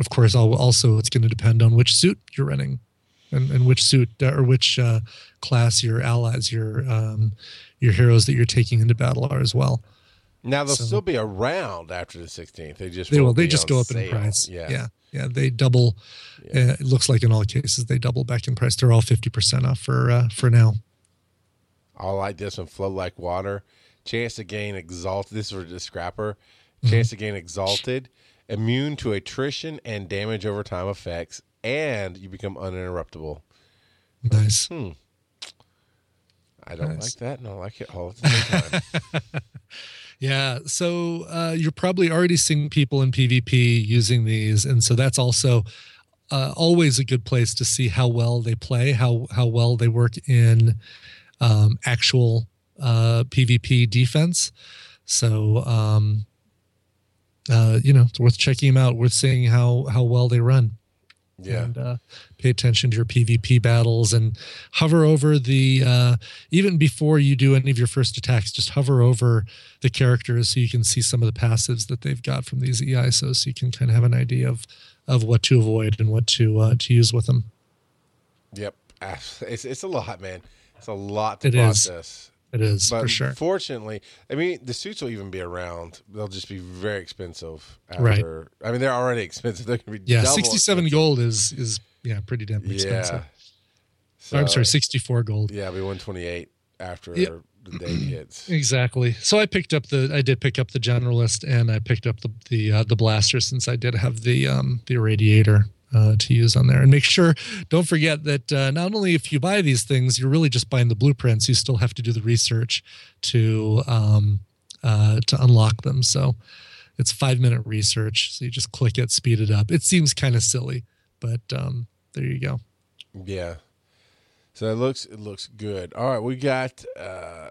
Speaker 4: of course, also it's going to depend on which suit you're running and, and which suit uh, or which uh, class your allies, your um, your heroes that you're taking into battle are as well.
Speaker 3: now they'll
Speaker 4: So-
Speaker 3: still be around after the 16th. They just
Speaker 4: They will. They just go up in
Speaker 3: sale.
Speaker 4: price.
Speaker 3: Yeah.
Speaker 4: yeah, yeah. They double. Uh, it looks like in all cases they double back in price. They're all fifty percent off for uh, for now.
Speaker 3: All like this and Flow like water. Chance to gain exalted. This is for the scrapper.
Speaker 4: Mm-hmm.
Speaker 3: Chance to gain exalted. Immune to attrition and damage over time effects, and you become uninterruptible.
Speaker 4: Nice.
Speaker 3: I don't
Speaker 4: Nice.
Speaker 3: like that, and I like it all at the same time. *laughs*
Speaker 4: Yeah. So uh, you're probably already seeing people in PvP using these, and so that's also uh, always a good place to see how well they play, how how well they work in um, actual uh, PvP defense. So um, uh, you know, it's worth checking them out. Worth seeing how how well they run.
Speaker 3: Yeah.
Speaker 4: And uh, pay attention to your PvP battles and hover over the uh, even before you do any of your first attacks. Just hover over the characters so you can see some of the passives that they've got from these EISOs, so you can kind of have an idea of of what to avoid and what to uh, to use with them.
Speaker 3: Yep. Ah, It's it's a lot, man. It's a lot to
Speaker 4: It is. It is
Speaker 3: But
Speaker 4: for sure.
Speaker 3: fortunately, I mean, the suits will even be around. They'll just be very expensive
Speaker 4: Right.
Speaker 3: I mean, they're already *laughs* expensive. They're to be
Speaker 4: Yeah, sixty-seven gold is is yeah pretty damn expensive.
Speaker 3: Yeah.
Speaker 4: Or, I'm sorry, sixty-four gold.
Speaker 3: Yeah, it'll be one twenty eight after
Speaker 4: Yep.
Speaker 3: the day *clears throat* hits.
Speaker 4: Exactly. So I picked up the I did pick up the generalist and I picked up the the uh, the blaster since I did have the um the irradiator uh, to use on there and make sure don't forget that uh, not only if you buy these things you're really just buying the blueprints you still have to do the research to um uh to unlock them so it's five minute research so you just click it speed it up it seems kind of silly but um there you go
Speaker 3: Yeah. So it looks it looks good. All right, we got uh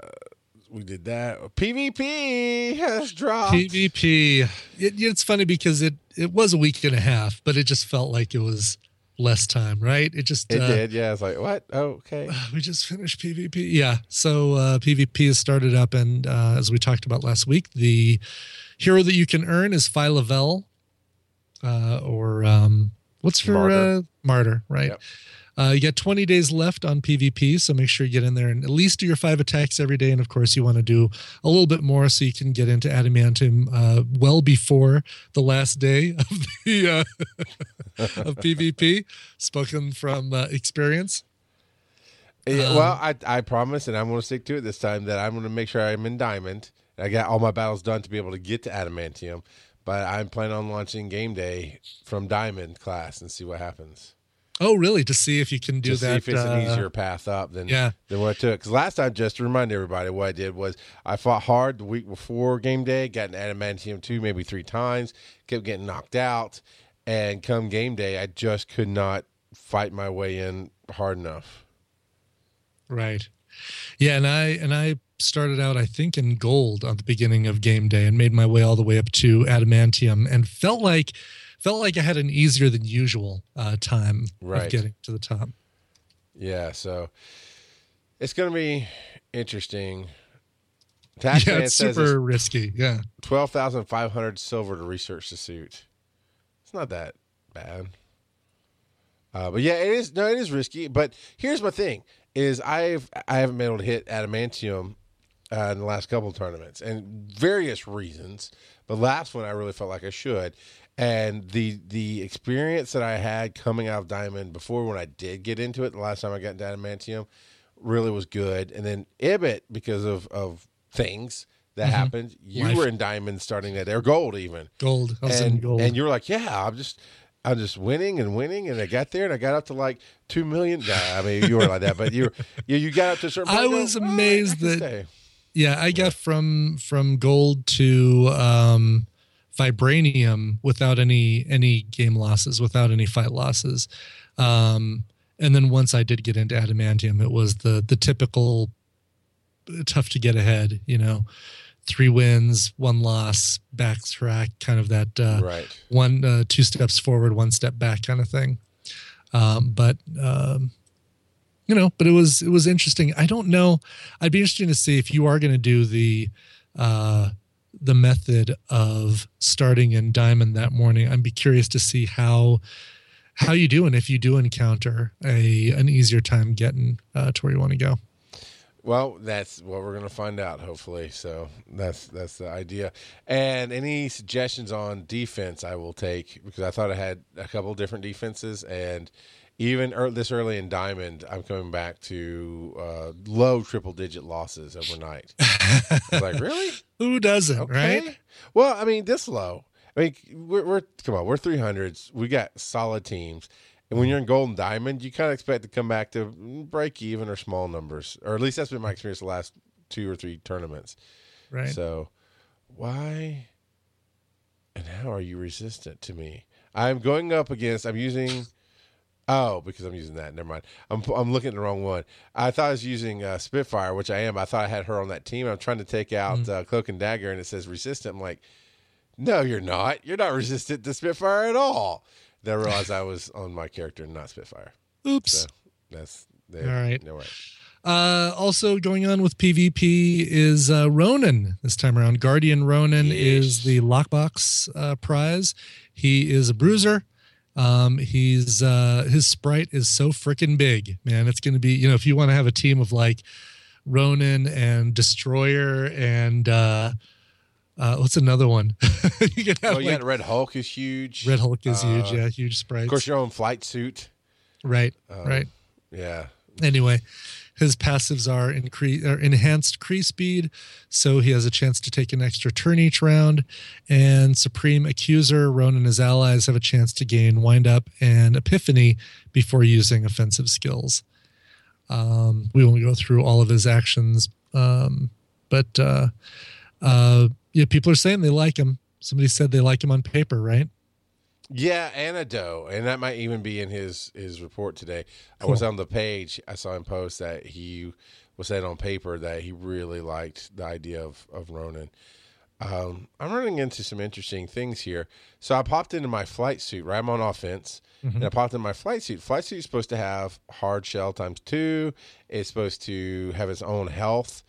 Speaker 3: we did that. PvP has dropped.
Speaker 4: PvP. It, it's funny because it it was a week and a half, but it just felt like it was less time, right? It just
Speaker 3: It
Speaker 4: uh,
Speaker 3: did. Yeah, it's like what? Oh, okay. *sighs*
Speaker 4: we just finished PvP. Yeah, so uh, PvP has started up, and uh, as we talked about last week, the hero that you can earn is Phyla-Vell, uh, or um, what's for
Speaker 3: Martyr.
Speaker 4: Uh, martyr, right?
Speaker 3: Yep.
Speaker 4: Uh, you got 20 days left on PvP, so make sure you get in there and at least do your five attacks every day. And of course, you want to do a little bit more so you can get into Adamantium uh, well before the last day *laughs* of the uh, *laughs* of PvP. Spoken from uh, experience.
Speaker 3: Yeah,
Speaker 4: Um,
Speaker 3: well, I I promise, and I'm going to stick to it this time. That I'm going to make sure I'm in diamond. I got all my battles done to be able to get to adamantium, but I'm planning on launching game day from diamond class and see what happens.
Speaker 4: Oh, really? To see if you can do
Speaker 3: to
Speaker 4: that.
Speaker 3: see if it's an
Speaker 4: uh,
Speaker 3: easier path up than
Speaker 4: yeah.
Speaker 3: than what I took. Because last time, just to remind everybody, what I did was I fought hard the week before game day, got an adamantium two, maybe three times, kept getting knocked out, and come game day, I just could not fight my way in hard enough.
Speaker 4: Right. Yeah, and I and I started out I think in gold at the beginning of game day and made my way all the way up to adamantium and felt like felt like I had an easier than usual uh, time
Speaker 3: Right.
Speaker 4: of getting to the top.
Speaker 3: Yeah, so it's going to be interesting. *laughs*
Speaker 4: yeah, it's super risky. Yeah.
Speaker 3: twelve thousand five hundred silver to research the suit. It's not that bad. Uh, but yeah, it is. No, it is risky. But here's my thing: is I've I haven't been able to hit adamantium uh, in the last couple of tournaments, and various reasons. The last one I really felt like I should, and the the experience that I had coming out of diamond before when I did get into it, the last time I got into adamantium, really was good. And then Ibit because of of things that happened, you
Speaker 4: Life.
Speaker 3: were in diamond starting that or gold even
Speaker 4: Gold. I was in
Speaker 3: and
Speaker 4: gold.
Speaker 3: and you're like, yeah, I'm just. I'm just winning and winning, and I got there, and I got up to like two million. Nah, I mean, you were like that, but you *laughs* you you got up to a certain.
Speaker 4: I was
Speaker 3: go, "All right,
Speaker 4: amazed
Speaker 3: I
Speaker 4: that-
Speaker 3: stay."
Speaker 4: Yeah, I got from from gold to um vibranium without any any game losses, without any fight losses. Um and then once I did get into adamantium, it was the the typical uh, tough to get ahead, you know. Three wins, one loss, backtrack, kind of that uh
Speaker 3: right.
Speaker 4: one uh, two steps forward, one step back kind of thing. Um, but um, you know, but it was it was interesting. I don't know. I'd be interested to see if you are going to do the uh, the method of starting in diamond that morning. I'd be curious to see how how you do and if you do encounter a an easier time getting uh, to where you want to go.
Speaker 3: Well, that's what we're gonna find out, hopefully. So that's that's the idea. And any suggestions on defense, I will take because I thought I had a couple different defenses, and even ear this early in Diamond, I'm coming back to uh, low triple digit losses overnight. Like, really? *laughs*
Speaker 4: Who doesn't,
Speaker 3: Okay.
Speaker 4: right?
Speaker 3: Well, I mean, this low. I mean, we're, we're come on, we're three hundreds. We got solid teams, and when you're in gold and diamond, you kind of expect to come back to break even or small numbers, or at least that's been my experience the last two or three tournaments.
Speaker 4: Right.
Speaker 3: So, why and how are you resistant to me? I'm going up against. I'm using Oh, because I'm using that. Never mind. I'm I'm looking at the wrong one. I thought I was using uh, Spitfire, which I am. I thought I had her on that team. I'm trying to take out
Speaker 4: Mm.
Speaker 3: uh, Cloak and Dagger, and it says resistant. I'm like, no, you're not. You're not *laughs* resistant to Spitfire at all. Then I realized I was on my character, not Spitfire.
Speaker 4: Oops.
Speaker 3: So that's there.
Speaker 4: All right.
Speaker 3: No way.
Speaker 4: Uh, also going on with PvP is uh, Ronan this time around. Guardian Ronan is the lockbox uh, prize. He is a bruiser. Um, he's uh, his sprite is so freaking big, man. It's going to be you know if you want to have a team of like Ronan and Destroyer and uh, uh, what's another one? *laughs* you could have
Speaker 3: Oh, yeah.
Speaker 4: like,
Speaker 3: Red Hulk is huge.
Speaker 4: Red Hulk is huge,
Speaker 3: Uh,
Speaker 4: yeah, huge sprites.
Speaker 3: Of course, your own flight suit.
Speaker 4: right,
Speaker 3: Um,
Speaker 4: right.
Speaker 3: Yeah.
Speaker 4: anyway his passives are increase or enhanced Kree speed so he has a chance to take an extra turn each round. And supreme accuser ronan and his allies have a chance to gain wind up and epiphany before using offensive skills. Um, we won't go through all of his actions um, but uh, uh, yeah people are saying they like him. Somebody said they like him on paper right
Speaker 3: Yeah, Antidote, and that might even be in his his report today. I was on the page. I saw him post that he was saying on paper that he really liked the idea of of Ronan. Um, I'm running into some interesting things here. So I popped into my flight suit. Right, I'm on offense, and I popped in my flight suit. Flight suit is supposed to have hard shell times two. It's supposed to have its own health,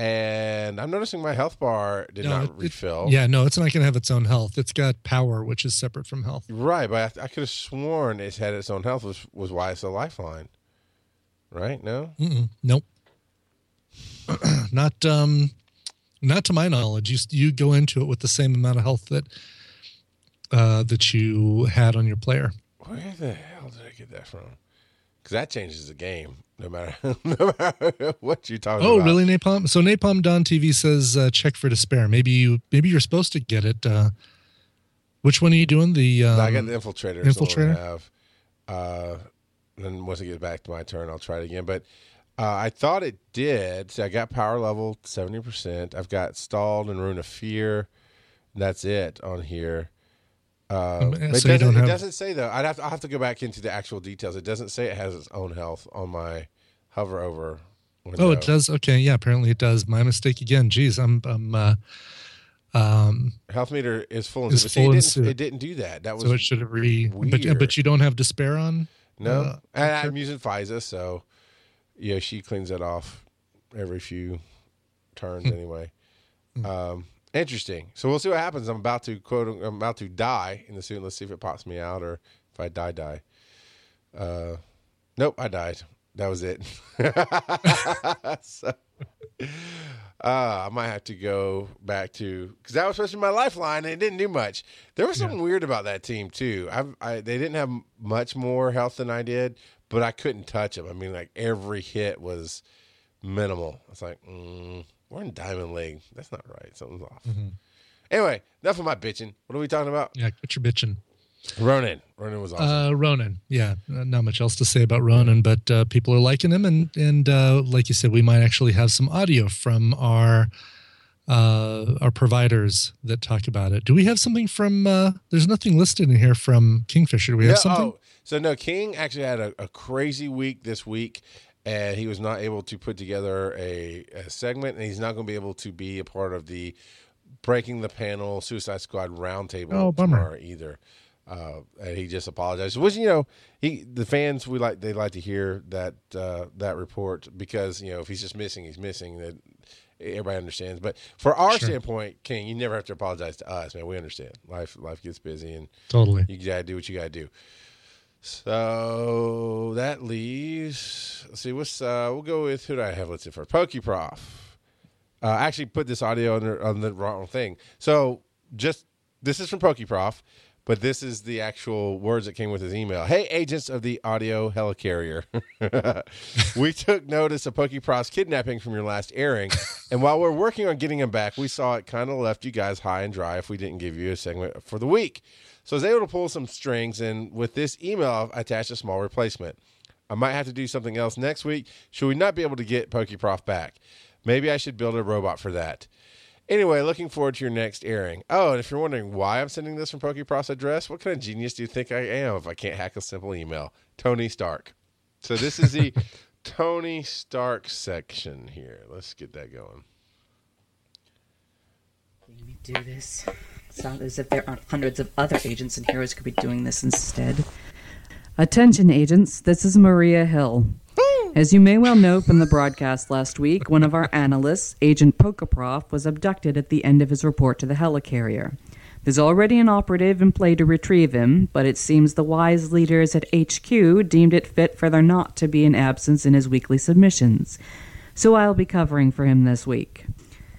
Speaker 3: and I'm noticing my health bar did
Speaker 4: No,
Speaker 3: not
Speaker 4: it- it-
Speaker 3: refill.
Speaker 4: yeah no it's not going to have its own health it's got power which is separate from health
Speaker 3: Right, but I, I could have sworn it had its own health was was why it's a lifeline. Right? No.
Speaker 4: Mm-mm. Nope. *clears throat* not um, not to my knowledge. You you go into it with the same amount of health that uh, that you had on your player.
Speaker 3: Where the hell did I get that from? Because that changes the game, no matter *laughs* no matter what you're talking
Speaker 4: Oh,
Speaker 3: about.
Speaker 4: really, Napalm? So Napalm Don TV says uh, check for despair. Maybe you maybe you're supposed to get it. Uh, which one are you doing? The um,
Speaker 3: I got the infiltrator. the I
Speaker 4: Infiltrator?
Speaker 3: Have. Uh, then once it gets back to my turn, I'll try it again. But uh, I thought it did. So I got power level seventy percent. I've got stalled and rune of fear. That's it on here. Uh,
Speaker 4: Um, so
Speaker 3: it, doesn't, it
Speaker 4: have-
Speaker 3: doesn't say though. I'd have to, I'll have to go back into the actual details. It doesn't say it has its own health on my hover over. Window.
Speaker 4: Oh, it does. Okay, yeah. Apparently it does. My mistake again. Geez, I'm I'm. Uh, um,
Speaker 3: Health meter is full.
Speaker 4: Is
Speaker 3: suit, but see,
Speaker 4: full
Speaker 3: it, didn't, it didn't do that. That was
Speaker 4: so it should have re. But
Speaker 3: weird.
Speaker 4: but you don't have despair on.
Speaker 3: No,
Speaker 4: Uh,
Speaker 3: and. I'm using FISA, so yeah, she cleans it off every few turns
Speaker 4: Hmm.
Speaker 3: anyway. Um, interesting. So we'll see what happens. I'm about to quote. I'm about to die in the suit. Let's see if it pops me out or if I die. Die. Uh, nope, I died. That was it. *laughs* so, uh, I might have to go back to because that was supposed to be my lifeline and it didn't do much. There was something weird about that team too. I've, I they didn't have much more health than I did, but I couldn't touch them. I mean, like every hit was minimal. It's like mm, we're in Diamond League. That's not right. Something's off. Anyway, enough of my bitching. What are we talking about?
Speaker 4: Yeah, quit your bitching.
Speaker 3: Ronan. Ronan was awesome.
Speaker 4: Uh, Ronan, yeah, uh, not much else to say about Ronan, but uh, people are liking him, and and uh, like you said, we might actually have some audio from our uh, our providers that talk about it. Do we have something from? Uh, there's nothing listed in here from Kingfisher. Do we have something?
Speaker 3: oh, so no, King actually had a, a crazy week this week, and he was not able to put together a, a segment, and he's not going to be able to be a part of the Breaking the Panel Suicide Squad roundtable
Speaker 4: Oh, bummer.
Speaker 3: tomorrow either. Uh, and he just apologized. Which you know, he the fans we like they like to hear that uh, that report because you know if he's just missing, he's missing. That everybody understands. But for our standpoint, King, you never have to apologize to us, man. We understand. Life life gets busy and
Speaker 4: Totally.
Speaker 3: you gotta do what you gotta do. So that leaves. Let's see. What's uh? We'll go with who do I have Let's listed first? PokeProf. Uh, I actually put this audio on the, on the wrong thing. So just this is from PokeProf, but this is the actual words that came with his email. Hey, agents of the audio helicarrier, *laughs* we took notice of PokeProf's kidnapping from your last airing, and while we're working on getting him back, we saw it kind of left you guys high and dry if we didn't give you a segment for the week. So I was able to pull some strings, and with this email, I attached a small replacement. I might have to do something else next week. Should we not be able to get PokeProf back? Maybe I should build a robot for that. Anyway, looking forward to your next airing. Oh, and if you're wondering why I'm sending this from PokeProf's address, what kind of genius do you think I am if I can't hack a simple email? Tony Stark. So this is the *laughs* Tony Stark section here. Let's get that going.
Speaker 5: Let me do this. It's as if there aren't hundreds of other agents and heroes could be doing this instead. Attention, agents. This is Maria Hill. As you may well know from the broadcast last week, one of our analysts, Agent Pokeprof, was abducted at the end of his report to the helicarrier. There's already an operative in play to retrieve him, but it seems the wise leaders at HQ deemed it fit for there not to be an absence in his weekly submissions. So I'll be covering for him this week.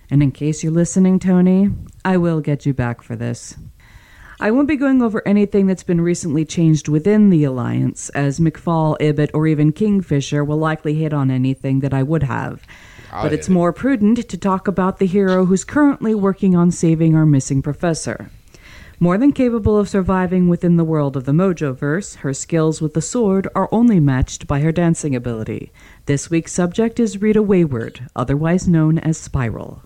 Speaker 5: And in case you're listening, Tony, I will get you back for this. I won't be going over anything that's been recently changed within the Alliance, as McFall, Ibbot, or even Kingfisher will likely hit on anything that I would have.
Speaker 3: I'll
Speaker 5: but it's
Speaker 3: it.
Speaker 5: more prudent to talk about the hero who's currently working on saving our missing professor. More than capable of surviving within the world of the Mojoverse, her skills with the sword are only matched by her dancing ability. This week's subject is Rita Wayward, otherwise known as Spiral.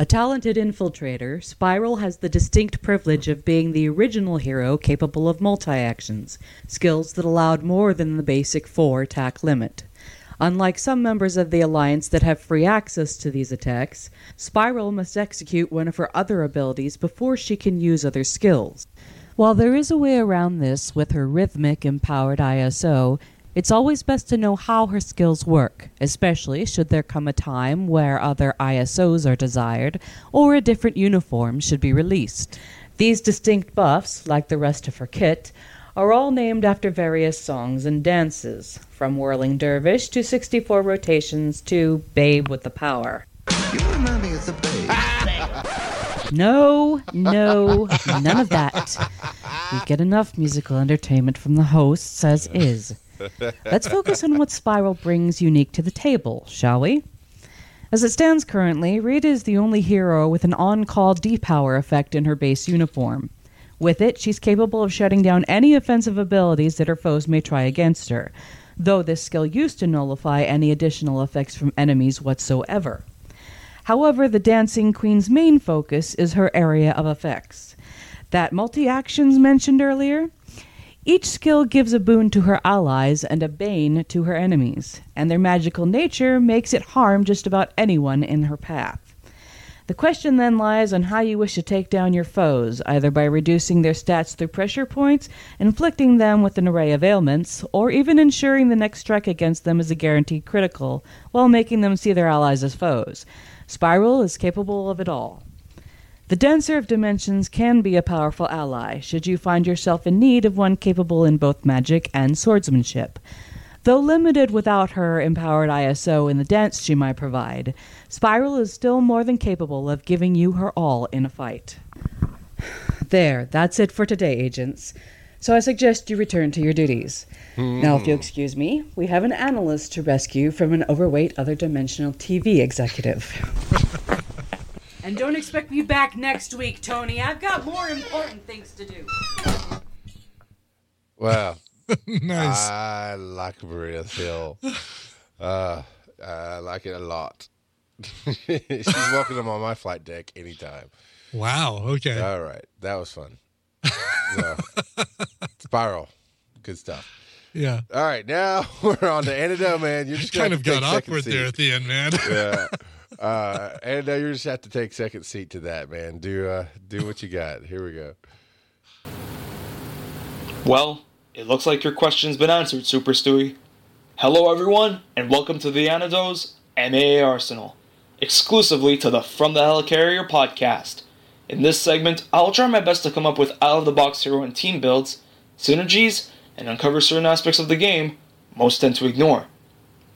Speaker 5: A talented infiltrator, Spiral has the distinct privilege of being the original hero capable of multi actions, skills that allowed more than the basic four attack limit. Unlike some members of the Alliance that have free access to these attacks, Spiral must execute one of her other abilities before she can use other skills. While there is a way around this with her rhythmic empowered ISO, it's always best to know how her skills work, especially should there come a time where other ISOs are desired or a different uniform should be released. These distinct buffs, like the rest of her kit, are all named after various songs and dances, from Whirling Dervish to 64 rotations to Babe with the Power.
Speaker 6: You remind me of the babe. *laughs*
Speaker 5: No, no, none of that. We get enough musical entertainment from the hosts as is. Let's focus on what Spiral brings unique to the table, shall we? As it stands currently, Rita is the only hero with an on call depower effect in her base uniform. With it, she's capable of shutting down any offensive abilities that her foes may try against her, though this skill used to nullify any additional effects from enemies whatsoever. However, the Dancing Queen's main focus is her area of effects. That multi actions mentioned earlier? Each skill gives a boon to her allies and a bane to her enemies, and their magical nature makes it harm just about anyone in her path. The question then lies on how you wish to take down your foes, either by reducing their stats through pressure points, inflicting them with an array of ailments, or even ensuring the next strike against them is a guaranteed critical, while making them see their allies as foes. Spiral is capable of it all. The Dancer of Dimensions can be a powerful ally, should you find yourself in need of one capable in both magic and swordsmanship. Though limited without her empowered ISO in the dance she might provide, Spiral is still more than capable of giving you her all in a fight. There, that's it for today, agents. So I suggest you return to your duties. Now, if you'll hmm. excuse me, we have an analyst to rescue from an overweight other dimensional TV executive. *laughs* and don't expect me back next week, Tony. I've got more important things to do.
Speaker 3: Wow. *laughs*
Speaker 4: nice.
Speaker 3: I like Maria Hill. *laughs* Uh, I like it a lot. *laughs* She's welcome on my flight deck anytime.
Speaker 4: wow. Okay.
Speaker 3: All right, that was fun. So, Spiral, good stuff.
Speaker 4: yeah.
Speaker 3: All right, now we're on to Antidote, man. You're just
Speaker 4: Kind of got awkward there at the end, man.
Speaker 3: yeah. Uh, and uh, you just have to take second seat to that, man. Do uh, do what you got. Here we go.
Speaker 7: Well, it looks like your question's been answered, Super Stewie. Hello, everyone, and welcome to the Anados MAA Arsenal, exclusively to the From the Helicarrier podcast. In this segment, I'll try my best to come up with out of the box hero and team builds, synergies, and uncover certain aspects of the game most tend to ignore.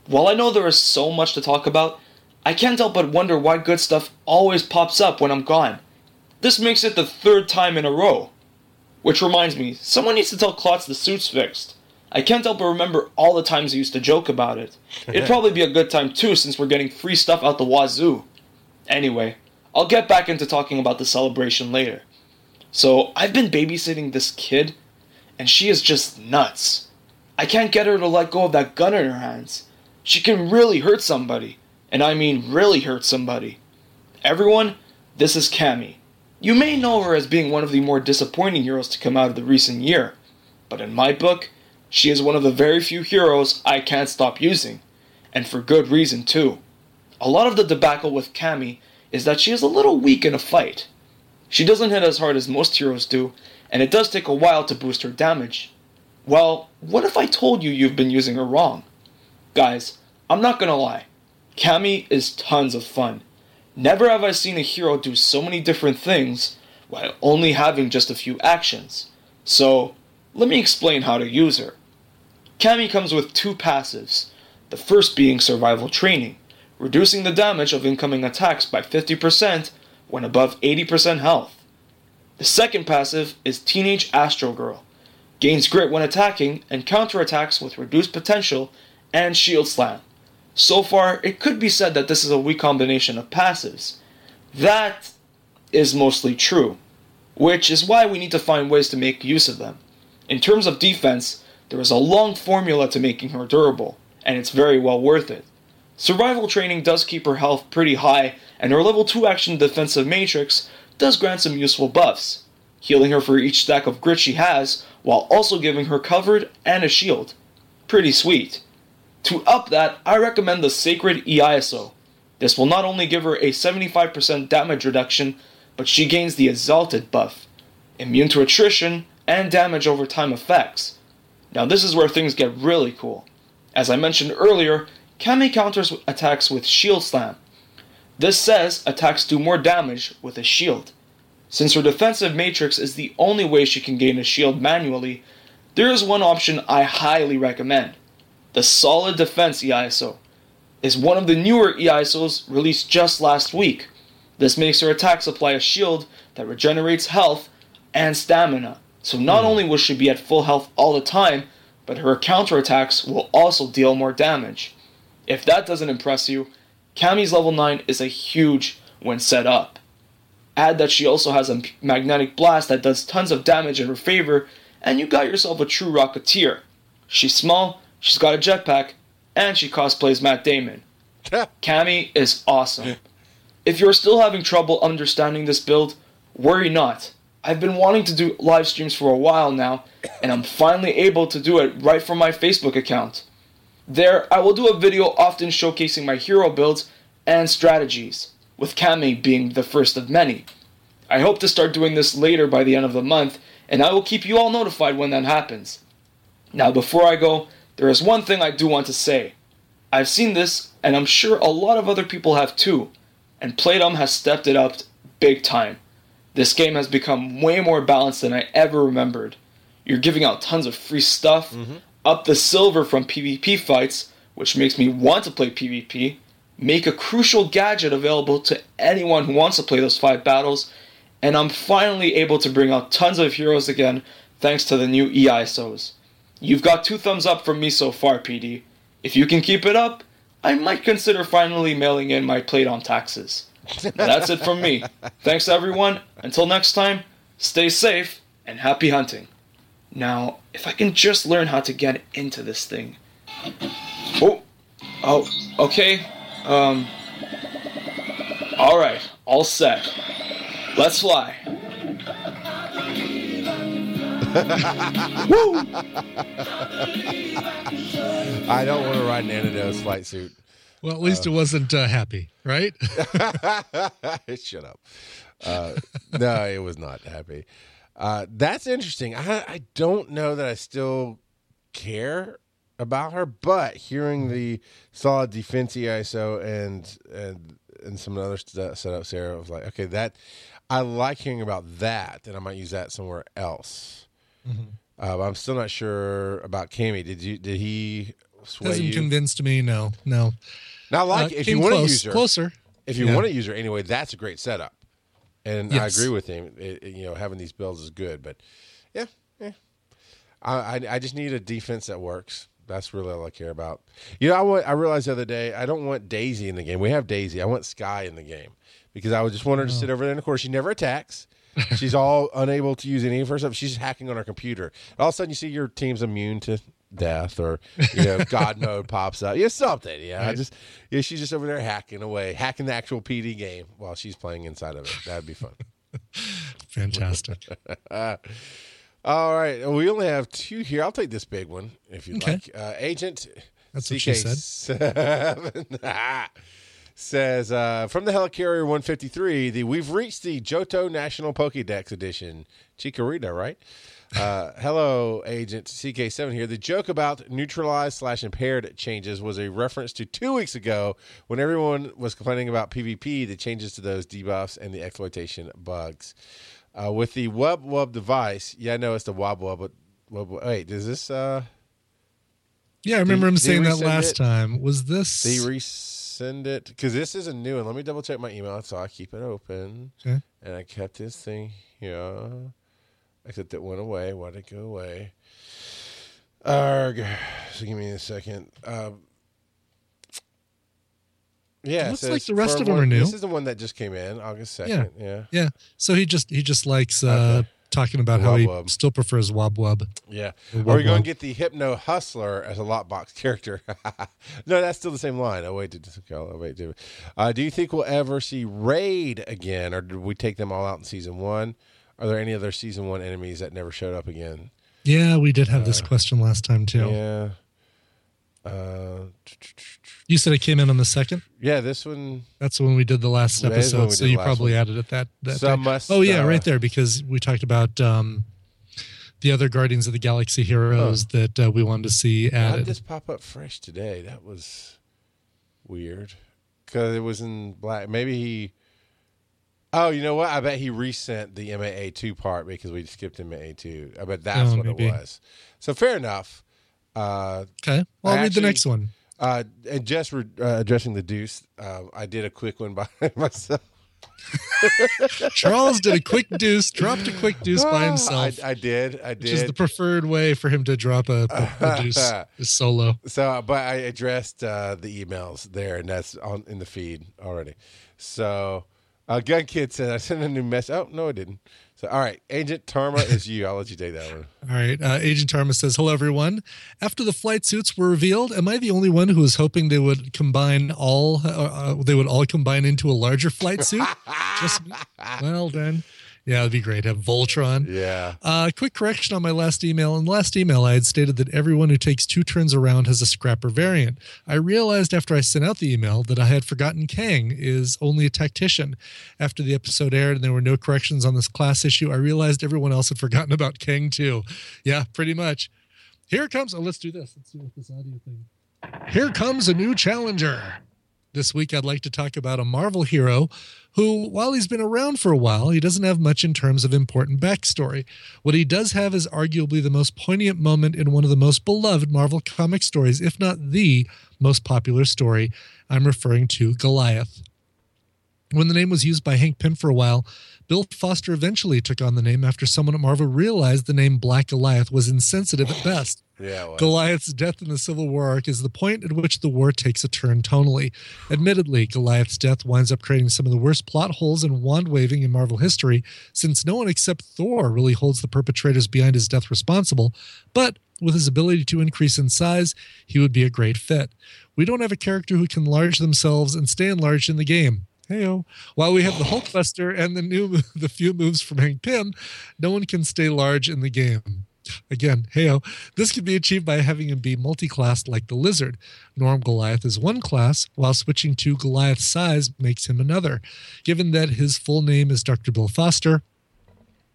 Speaker 7: While I know there is so much to talk about, I can't help but wonder why good stuff always pops up when I'm gone. This makes it the third time in a row. Which reminds me, someone needs to tell Klotz the suit's fixed. I can't help but remember all the times he used to joke about it. It'd *laughs* probably be a good time too since we're getting free stuff out the wazoo. Anyway, I'll get back into talking about the celebration later. So, I've been babysitting this kid, and she is just nuts. I can't get her to let go of that gun in her hands. She can really hurt somebody, and I mean really hurt somebody. Everyone, This is Cammi. You may know her as being one of the more disappointing heroes to come out of the recent year, but in my book, she is one of the very few heroes I can't stop using, and for good reason too. A lot of the debacle with Cammi is that she is a little weak in a fight. She doesn't hit as hard as most heroes do, and it does take a while to boost her damage. Well, what if I told you you've been using her wrong? Guys, I'm not gonna lie. Cammi is tons of fun. Never have I seen a hero do so many different things while only having just a few actions. So, let me explain how to use her. Cammi comes with two passives, the first being survival training, reducing the damage of incoming attacks by 50% when above 80% health. The second passive is Teenage Astro Girl, gains grit when attacking and counterattacks with reduced potential and shield slam. So far, it could be said that this is a weak combination of passives. That is mostly true, which is why we need to find ways to make use of them. In terms of defense, there is a long formula to making her durable, and it's very well worth it. Survival training does keep her health pretty high, and her level 2 action defensive matrix does grant some useful buffs, healing her for each stack of grit she has, while also giving her covered and a shield. Pretty sweet. To up that, I recommend the Sacred EISO. This will not only give her a 75% damage reduction, but she gains the Exalted buff, immune to attrition and damage over time effects. Now, this is where things get really cool. As I mentioned earlier, Cammi counters attacks with Shield Slam. This says attacks do more damage with a shield. Since her defensive matrix is the only way she can gain a shield manually, there is one option I highly recommend. The Solid Defense EISO is one of the newer EISOs released just last week. This makes her attack supply a shield that regenerates health and stamina. So not hmm. only will she be at full health all the time, but her counterattacks will also deal more damage. If that doesn't impress you, Cammi's level 9 is a huge when set up. Add that she also has a magnetic blast that does tons of damage in her favor, and you got yourself a true rocketeer. She's small, she's got a jetpack, and she cosplays Matt Damon. *laughs* Cammi is awesome. If you're still having trouble understanding this build, worry not. I've been wanting to do live streams for a while now, and I'm finally able to do it right from my Facebook account. There, I will do a video often showcasing my hero builds and strategies, with Cammi being the first of many. I hope to start doing this later by the end of the month, and I will keep you all notified when that happens. Now, before I go, there is one thing I do want to say. I've seen this, and I'm sure a lot of other people have too, and Playdom has stepped it up big time. This game has become way more balanced than I ever remembered. You're giving out tons of free stuff, mm-hmm. up the silver from PvP fights, which makes me want to play PvP, make a crucial gadget available to anyone who wants to play those five battles, and I'm finally able to bring out tons of heroes again thanks to the new EISOs. You've got two thumbs up from me so far, PD. If you can keep it up, I might consider finally mailing in my plate on taxes. That's it from me. *laughs* Thanks everyone. Until next time, stay safe and happy hunting. Now, if I can just learn how to get into this thing. Oh, oh, okay. Um. All right, all set. Let's fly.
Speaker 3: I don't want to ride an Anados flight suit.
Speaker 4: Well, at least it wasn't uh, happy, right? *laughs*
Speaker 3: Shut up. Uh, no, it was not happy. Uh, that's interesting. I, I don't know that I still care about her, but hearing the solid defense ISO and and and some other st- setups there, I was like, okay, that I like hearing about that, and I might use that somewhere else. Uh, but I'm still not sure about Cammi. Did you? Did he sway
Speaker 4: Hasn't
Speaker 3: you?
Speaker 4: convinced me. No, no.
Speaker 3: Not like
Speaker 4: Uh,
Speaker 3: if you want to use her,
Speaker 4: closer.
Speaker 3: if you
Speaker 4: Yeah.
Speaker 3: want to use her anyway, that's a great setup. And I agree with him. It, it- you know, having these builds is good, but yeah, yeah. I, I I just need a defense that works. That's really all I care about. You know, I want. I realized the other day I don't want Daisy in the game. We have Daisy. I want Skye in the game because I would just want her to sit over there. And of course, she never attacks. She's all unable to use any of her stuff. She's hacking on her computer. All of a sudden, you see your team's immune to death, or you know, *laughs* God mode pops up. Yeah, something. Yeah, I
Speaker 4: Right.
Speaker 3: just yeah, she's just over there hacking away, hacking the actual PD game while she's playing inside of it. That'd be fun. *laughs*
Speaker 4: Fantastic. *laughs*
Speaker 3: All right, we only have two here. I'll take this big one if you'd
Speaker 4: Okay.
Speaker 3: like. Uh, Agent
Speaker 4: That's what she said.
Speaker 3: CK7 says uh, from the Helicarrier 153, the we've reached the Johto National Pokédex edition. Chikorita, right? Uh, *laughs* hello, Agent CK7 here. The joke about neutralized slash impaired changes was a reference to two weeks ago when everyone was complaining about PvP, the changes to those debuffs and the exploitation bugs. Uh, with the Wub Wub device, yeah, I know it's the Wub Wub, but Wub, wait, does this uh,
Speaker 4: Yeah, I remember him
Speaker 3: Did he
Speaker 4: saying that last
Speaker 3: it?
Speaker 4: time. Was this?
Speaker 3: they resend it? Because this is a new one. Let me double check my email. So I keep it open,
Speaker 4: Okay.
Speaker 3: and I kept this thing here. Except it went away. Why did it go away? Arg. So give me a second. Um, yeah,
Speaker 4: It looks like the rest of them
Speaker 3: one-
Speaker 4: are new.
Speaker 3: This is the one that just came in August second. Yeah.
Speaker 4: Yeah. So he just he just likes uh,
Speaker 3: Okay.
Speaker 4: Talking about how he
Speaker 3: Wub Wub.
Speaker 4: still prefers Wob Wub.
Speaker 3: Yeah.
Speaker 4: Or
Speaker 3: Are we going to get the Hypno Hustler as a lockbox character? *laughs* no, that's still the same line. Oh, wait. Did, oh, wait did, uh, do you think we'll ever see Raid again, or did we take them all out in season one? Are there any other season one enemies that never showed up again?
Speaker 4: Yeah, we did have this question last time too.
Speaker 3: Uh, Yeah. Uh,
Speaker 4: You said it came in on the second.
Speaker 3: yeah, this one.
Speaker 4: That's when we did the last
Speaker 3: That is when
Speaker 4: episode. So you probably
Speaker 3: one.
Speaker 4: added it that. that
Speaker 3: So must,
Speaker 4: oh yeah,
Speaker 3: uh,
Speaker 4: right there because we talked about um, the other Guardians of the Galaxy heroes that uh, we wanted to see
Speaker 3: How did
Speaker 4: added.
Speaker 3: this pop up fresh today? That was weird. Because it was in black. Maybe he. Oh, you know what? I bet he resent the MAA two part because we skipped MAA two. I bet that's
Speaker 4: Oh,
Speaker 3: what
Speaker 4: maybe.
Speaker 3: it was. So fair enough. Uh,
Speaker 4: Okay, well, I'll read the next one.
Speaker 3: uh, and just re- uh, addressing the deuce, uh, I did a quick one by *laughs* myself. *laughs*
Speaker 4: Charles did a quick deuce, dropped a quick deuce by himself,
Speaker 3: I, I did. I
Speaker 4: which is the preferred way for him to drop a, a, a deuce *laughs* is solo.
Speaker 3: So, but I addressed uh, the emails there, and that's on in the feed already. So, uh, Gun Kid said I sent a new message. Oh no, I didn't. So, all right, Agent Tarma is you. I'll let you take that one.
Speaker 4: All right. Uh, Agent Tarma says, Hello, everyone. After the flight suits were revealed, am I the only one who was hoping they would combine all, uh, uh, they would all combine into a larger flight suit? *laughs* Just, well, then. Yeah, it'd be great. Have Voltron.
Speaker 3: Yeah.
Speaker 4: Uh, quick correction on my last email. In the last email, I had stated that everyone who takes two turns around has a scrapper variant. I realized after I sent out the email that I had forgotten Kang is only a tactician. After the episode aired and there were no corrections on this class issue, I realized everyone else had forgotten about Kang too. Yeah, pretty much. Here comes. Oh, let's do this. Let's see what this audio thing. Here comes a new challenger. This week, I'd like to talk about a Marvel hero who, while he's been around for a while, he doesn't have much in terms of important backstory. What he does have is arguably the most poignant moment in one of the most beloved Marvel comic stories, if not the most popular story. I'm referring to Goliath. When the name was used by Hank Pym for a while, Bill Foster eventually took on the name after someone at Marvel realized the name Black Goliath was insensitive at best.
Speaker 3: Yeah.
Speaker 4: Goliath's death in the Civil War arc is the point at which the war takes a turn tonally. Admittedly, Goliath's death winds up creating some of the worst plot holes and wand waving in Marvel history, since no one except Thor really holds the perpetrators behind his death responsible. But with his ability to increase in size, he would be a great fit. We don't have a character who can large themselves and stay enlarged in the game. Heyo. While we have the Hulkbuster and the new *laughs* the few moves from Hank Pym, no one can stay large in the game. Again, heyo. This can be achieved by having him be multi-classed like the lizard. Norm Goliath is one class, while switching to Goliath size makes him another. Given that his full name is Dr. Bill Foster,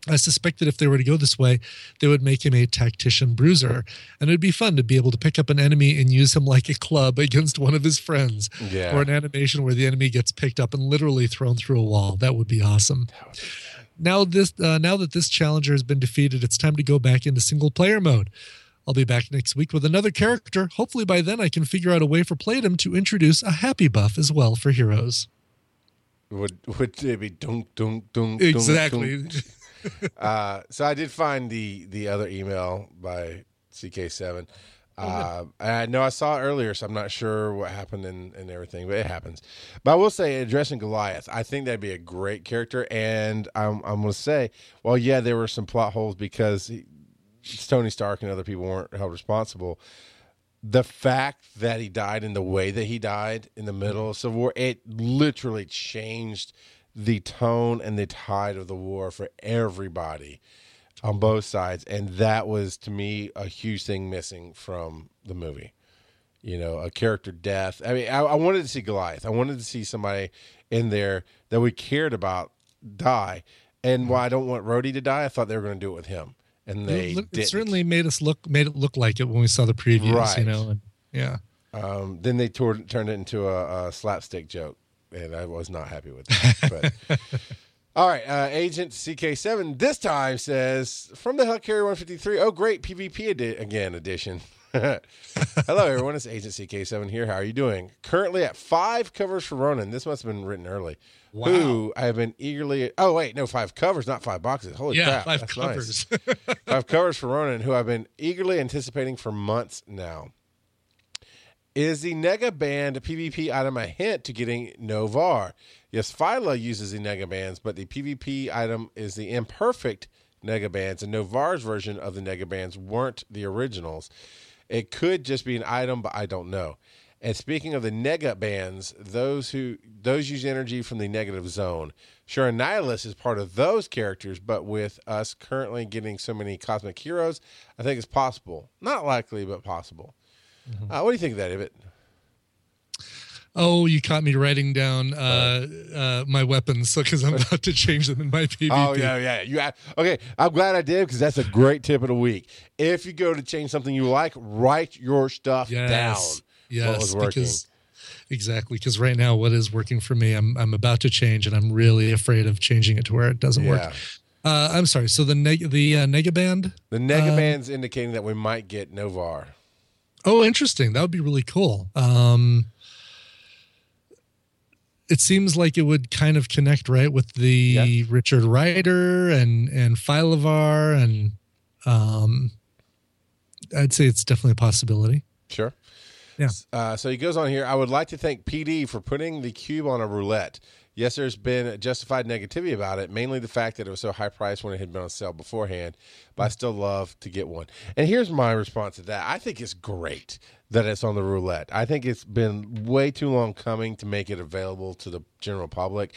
Speaker 4: I suspect that if they were to go this way, they would make him a tactician bruiser. And it'd be fun to be able to pick up an enemy and use him like a club against one of his friends.
Speaker 3: Yeah.
Speaker 4: Or an animation where the enemy gets picked up and literally thrown through a wall. That would be awesome. Now this uh, now that this challenger has been defeated, it's time to go back into single player mode. I'll be back next week with another character. Hopefully by then I can figure out a way for Playdom to introduce a happy buff as well for heroes.
Speaker 3: would would it be dunk dunk dunk? dunk,
Speaker 4: Exactly.
Speaker 3: dunk? *laughs* Uh, so I did find the the other email by CK7. Uh, I know I saw it earlier, so I'm not sure what happened and, and everything, but it happens. But I will say, addressing Goliath, I think that'd be a great character. And I'm, I'm going to say, well, yeah, there were some plot holes because he, Tony Stark and other people weren't held responsible. The fact that he died in the way that he died in the middle of Civil War, it literally changed the tone and the tide of the war for everybody on both sides. And that was, to me, a huge thing missing from the movie. You know, a character death. I mean, I, I wanted to see Goliath. I wanted to see somebody in there that we cared about die. And while I don't want Rhodey to die, I thought they were going to do it with him. And they
Speaker 4: it, look- it certainly made us look made it look like it when we saw the previews.
Speaker 3: Right.
Speaker 4: You know, and yeah.
Speaker 3: Um, then they tore, turned it into a, a slapstick joke, and I was not happy with that. But *laughs* all right, uh, Agent CK7 this time says from the Helicarrier 153. Oh, great PvP edi- again edition. *laughs* Hello, everyone. It's Agent CK7 here. How are you doing? Currently at five covers for Ronan. This must have been written early. Who I have been eagerly. Oh wait, no, five covers, not five boxes. Holy
Speaker 4: yeah,
Speaker 3: crap!
Speaker 4: five
Speaker 3: that's nice.
Speaker 4: covers. *laughs*
Speaker 3: five covers for Ronan, who I've been eagerly anticipating for months now. Is the Nega Band PvP item a hint to getting Novar? Yes, Phyla uses the Nega Bands, but the PvP item is the imperfect Nega Bands, and Novar's version of the Nega Bands weren't the originals. It could just be an item, but I don't know. And speaking of the nega bands, those who those use energy from the negative zone. Sure, Annihilus is part of those characters, but with us currently getting so many cosmic heroes, I think it's possible. Not likely, but possible. Uh, what do you think of that, Ibbot?
Speaker 4: oh, you caught me writing down uh, uh, my weapons *laughs* because I'm about to change them in my PvP.
Speaker 3: Oh yeah, yeah. You okay? I'm glad I did because that's a great tip of the week. If you go to change something you like, write your stuff
Speaker 4: Yes.
Speaker 3: down.
Speaker 4: Yes, because exactly because right now what is working for me, I'm I'm about to change, and I'm really afraid of changing it to where it doesn't
Speaker 3: Yeah.
Speaker 4: work. Uh, I'm sorry. So the neg- the uh, Negaband.
Speaker 3: The nega band's indicating that we might get Novar.
Speaker 4: Oh, interesting. That would be really cool. Um, it seems like it would kind of connect right with the
Speaker 3: Yeah.
Speaker 4: Richard Rider and and Phyla-Vell and um, I'd say it's definitely a possibility.
Speaker 3: Sure.
Speaker 4: Yeah.
Speaker 3: Uh, so he goes on here. I would like to thank PD for putting the cube on a roulette. Yes, there's been justified negativity about it, mainly the fact that it was so high priced when it had been on sale beforehand. But I still love to get one. And here's my response to that. I think it's great that it's on the roulette. I think it's been way too long coming to make it available to the general public.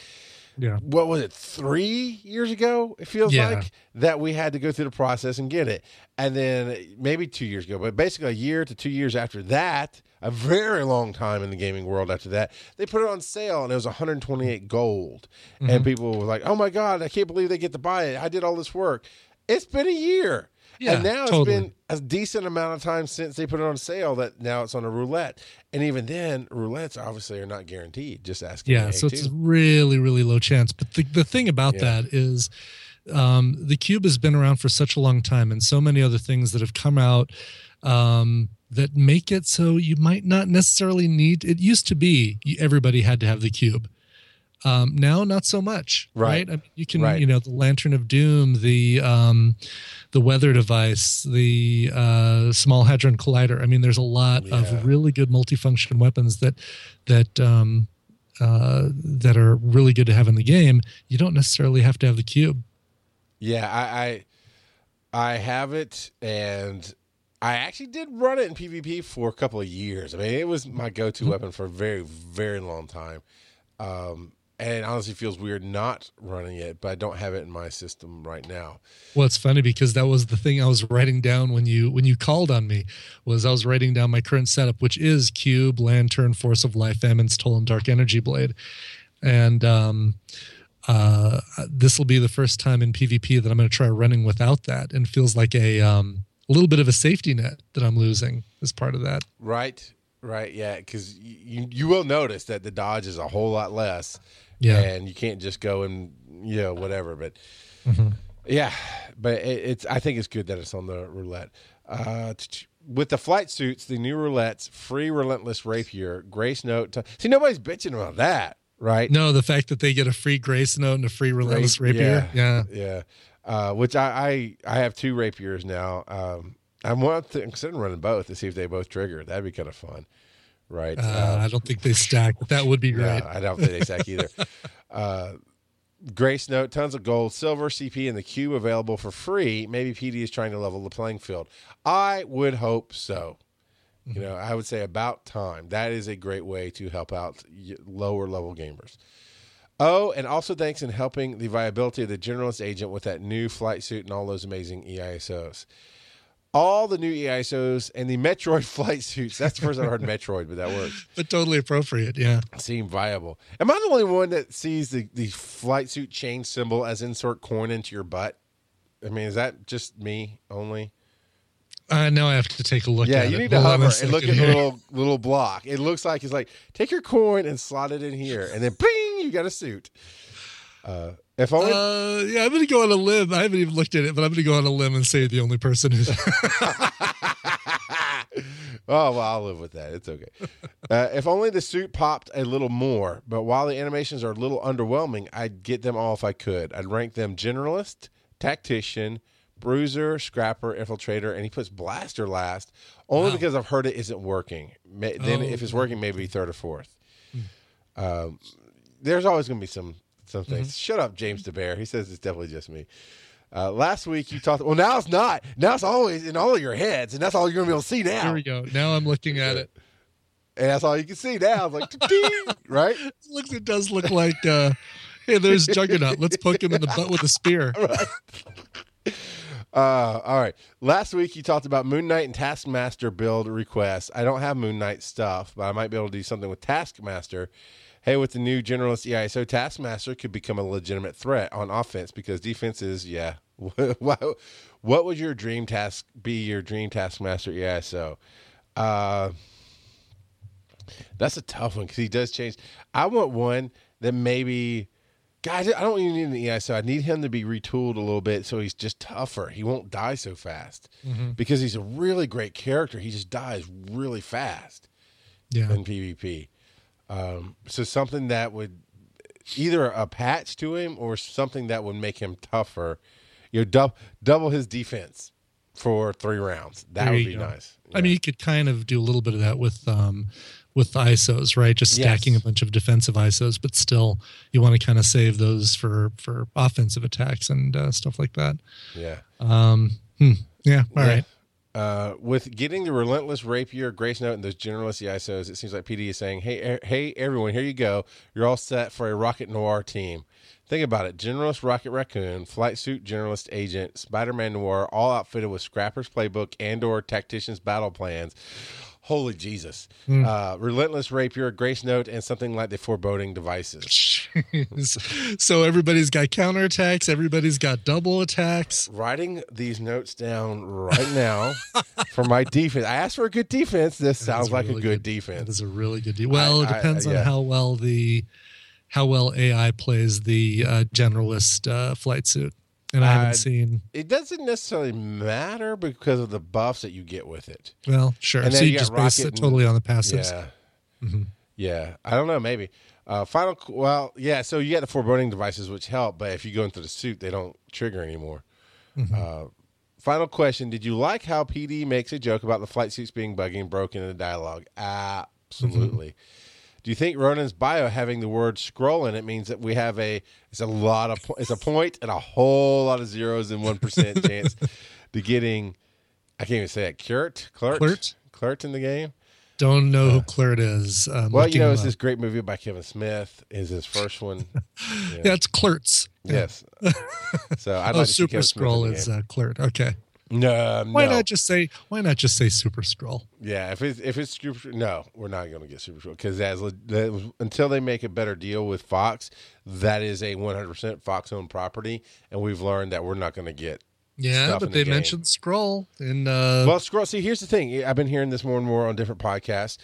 Speaker 4: Yeah.
Speaker 3: What was it, three years ago? It feels
Speaker 4: Yeah.
Speaker 3: like that we had to go through the process and get it. And then maybe two years ago, but basically a year to two years after that, a very long time in the gaming world after that, they put it on sale and it was 128 gold.
Speaker 4: Mm-hmm.
Speaker 3: And people were like, oh my God, I can't believe they get to buy it. I did all this work. It's been a year.
Speaker 4: Yeah,
Speaker 3: and now
Speaker 4: totally.
Speaker 3: it's been a decent amount of time since they put it on sale that now it's on a roulette. And even then, roulettes obviously are not guaranteed. Just asking.
Speaker 4: Yeah, so it's really, really low chance. But the, the thing about
Speaker 3: Yeah.
Speaker 4: that is um, the cube has been around for such a long time and so many other things that have come out um, that make it so you might not necessarily need it used to be everybody had to have the cube um, now not so much
Speaker 3: Right.
Speaker 4: right, I mean, you can
Speaker 3: Right.
Speaker 4: you know the lantern of doom the um, the weather device the uh, small hadron collider i mean there's a lot
Speaker 3: Yeah.
Speaker 4: of really good multifunction weapons that that um, uh, that are really good to have in the game you don't necessarily have to have the cube
Speaker 3: Yeah, I, I I have it, and I actually did run it in PvP for a couple of years. I mean, it was my go-to weapon for a very, very long time. Um, and it honestly feels weird not running it, but I don't have it in my system right now.
Speaker 4: Well, it's funny because that was the thing I was writing down when you when you called on me was I was writing down my current setup, which is Cube, Lantern, Force of Life, Famines, Toll, and Dark Energy Blade, and um, uh, this will be the first time in PvP that I'm going to try running without that, and feels like a um, a little bit of a safety net that I'm losing as part of that.
Speaker 3: Right, right, yeah, because you you will notice that the dodge is a whole lot less.
Speaker 4: Yeah.
Speaker 3: and you can't just go and you know whatever. But yeah, but it, it's I think it's good that it's on the roulette. Uh, t- with the flight suits, the new roulettes, free relentless rapier, grace note. T- See, nobody's bitching about that, right?
Speaker 4: No, the fact that they get a free Grace Note and a free Relentless Rapier, yeah,
Speaker 3: yeah. Uh, which I, I I have two rapiers now. Um, I'm one considering running both to see if they both trigger. That'd be kind of fun, right?
Speaker 4: Uh, I don't think they stack, that would be *laughs*
Speaker 3: Yeah,
Speaker 4: great.
Speaker 3: I don't think they stack either. *laughs* uh, Grace Note, tons of gold, silver, CP, and the cube available for free. Maybe PD is trying to level the playing field. I would hope so. You know, I would say about time. That is a great way to help out lower level gamers. Oh, and also thanks in helping the viability of the generalist agent with that new flight suit and all those amazing EISOs. All the new EISOs and the Metroid *laughs* flight suits. That's the first I heard Metroid, but that works. *laughs*
Speaker 4: But totally appropriate. Yeah.
Speaker 3: Seem viable. Am I the only one that sees the, the flight suit chain symbol as insert coin into your butt? I mean, is that just me only?
Speaker 4: Uh, now I have to take a look
Speaker 3: Yeah,
Speaker 4: at
Speaker 3: you
Speaker 4: it.
Speaker 3: need to hover and look at the little little block. It looks like he's like take your coin and slot it in here, and then bing, you got a suit. Uh, if only
Speaker 4: Uh, yeah, I'm going to go on a limb. I haven't even looked at it, but I'm going to go on a limb and say the only person who's. *laughs* *laughs*
Speaker 3: Oh, well, I'll live with that. It's okay. Uh, if only the suit popped a little more, but while the animations are a little underwhelming, I'd get them all if I could. I'd rank them generalist, tactician, bruiser, scrapper, infiltrator, and he puts blaster last, only because I've heard it isn't working. Ma- Then
Speaker 4: Oh.
Speaker 3: if it's working, maybe third or fourth. Um, there's always going to be some some
Speaker 4: Mm-hmm.
Speaker 3: things. Shut up, James DeBear. He says it's definitely just me. Uh, last week you talked. Well, now it's not. Now it's always in all of your heads, and that's all you're going to be able to see now.
Speaker 4: Here we go. Now I'm looking at it.
Speaker 3: And that's all you can see now. It's like, *laughs* right?
Speaker 4: It looks. It does look like. Uh, hey, there's Juggernaut. Let's poke him in the butt with a spear. *laughs*
Speaker 3: Uh, all right. Last week you talked about Moon Knight and Taskmaster build requests. I don't have Moon Knight stuff, but I might be able to do something with Taskmaster. Hey, with the new generalist EISO, Taskmaster could become a legitimate threat on offense because defense is, yeah. *laughs* what, would your dream task be? Your dream Taskmaster EISO? Uh, that's a tough one because he does change. I want one that maybe, guys, I don't even need an EISO. I need him to be retooled a little bit so he's just tougher. He won't die so fast because he's a really great character. He just dies really fast
Speaker 4: Yeah.
Speaker 3: in PvP. Um, so something that would either a patch to him or something that would make him tougher. You know, dub, double his defense for three rounds. That
Speaker 4: There
Speaker 3: would be
Speaker 4: go.
Speaker 3: nice.
Speaker 4: I mean, you could kind of do a little bit of that with um, with ISOs, right? Just
Speaker 3: Yes.
Speaker 4: stacking a bunch of defensive ISOs, but still, you want to kind of save those for for offensive attacks and uh, stuff like that.
Speaker 3: yeah.
Speaker 4: Um, hmm. Yeah. All right.
Speaker 3: Uh, with getting the relentless rapier, grace note, and those generalist ISOs, it seems like PD is saying, "Hey, e- hey, everyone, here you go. You're all set for a Rocket Noir team. Think about it: Generalist Rocket Raccoon, Flight Suit Generalist Agent, Spider-Man Noir, all outfitted with Scrapper's Playbook and/or Tactician's battle plans. Holy Jesus! Uh, relentless rapier, grace note, and something like the foreboding devices.
Speaker 4: so everybody's got counterattacks. Everybody's got double attacks.
Speaker 3: Writing these notes down right now for my defense. I asked for a good defense. This
Speaker 4: That
Speaker 3: sounds like a
Speaker 4: really
Speaker 3: good
Speaker 4: That
Speaker 3: defense.
Speaker 4: is a really good. defense. well, it
Speaker 3: I- I-
Speaker 4: depends
Speaker 3: yeah.
Speaker 4: on how well the how well AI plays the uh, generalist uh, flight suit, and I haven't
Speaker 3: Uh,
Speaker 4: seen.
Speaker 3: It doesn't necessarily matter because of the buffs that you get with it.
Speaker 4: Well, sure.
Speaker 3: and
Speaker 4: So you
Speaker 3: you
Speaker 4: just base it
Speaker 3: and-
Speaker 4: totally on the passives.
Speaker 3: Yeah.
Speaker 4: Mm-hmm.
Speaker 3: Yeah. I don't know. Maybe. Uh, final. Well, yeah. So you get the foreboding devices, which help, but if you go into the suit, they don't trigger anymore.
Speaker 4: Mm-hmm.
Speaker 3: Uh, final question: Did you like how PD makes a joke about the flight suits being buggy and broken in the dialogue? Absolutely.
Speaker 4: Mm-hmm.
Speaker 3: Do you think Ronan's bio having the word Skrull in it means that we have a it's a lot of it's a point and a whole lot of zeros and one percent *laughs* chance to getting I can't even say it Curt Clert
Speaker 4: Clert?
Speaker 3: Kl'rt in the game?
Speaker 4: Don't know who Claret is. Um,
Speaker 3: Uh, Well, you know, it's
Speaker 4: up.
Speaker 3: this great movie by Kevin Smith. Is his first one? *laughs*
Speaker 4: yeah, it's Clerts.
Speaker 3: Yes. So I'd
Speaker 4: Oh,
Speaker 3: like to see
Speaker 4: Super
Speaker 3: Kevin Smith in Skrull
Speaker 4: is uh, Kl'rt. Okay.
Speaker 3: No,
Speaker 4: Why
Speaker 3: no.
Speaker 4: not just say Why not just say Super Skrull?
Speaker 3: Yeah, if it's if it's super, no, we're not going to get super Skrull because as le- that was, until they make a better deal with Fox, that is a one hundred percent Fox owned property, and we've learned that we're not going to get.
Speaker 4: Yeah, but
Speaker 3: the
Speaker 4: they
Speaker 3: game.
Speaker 4: mentioned Skrull and Uh,
Speaker 3: Well, Skrull. See, here's the thing. I've been hearing this more and more on different podcasts.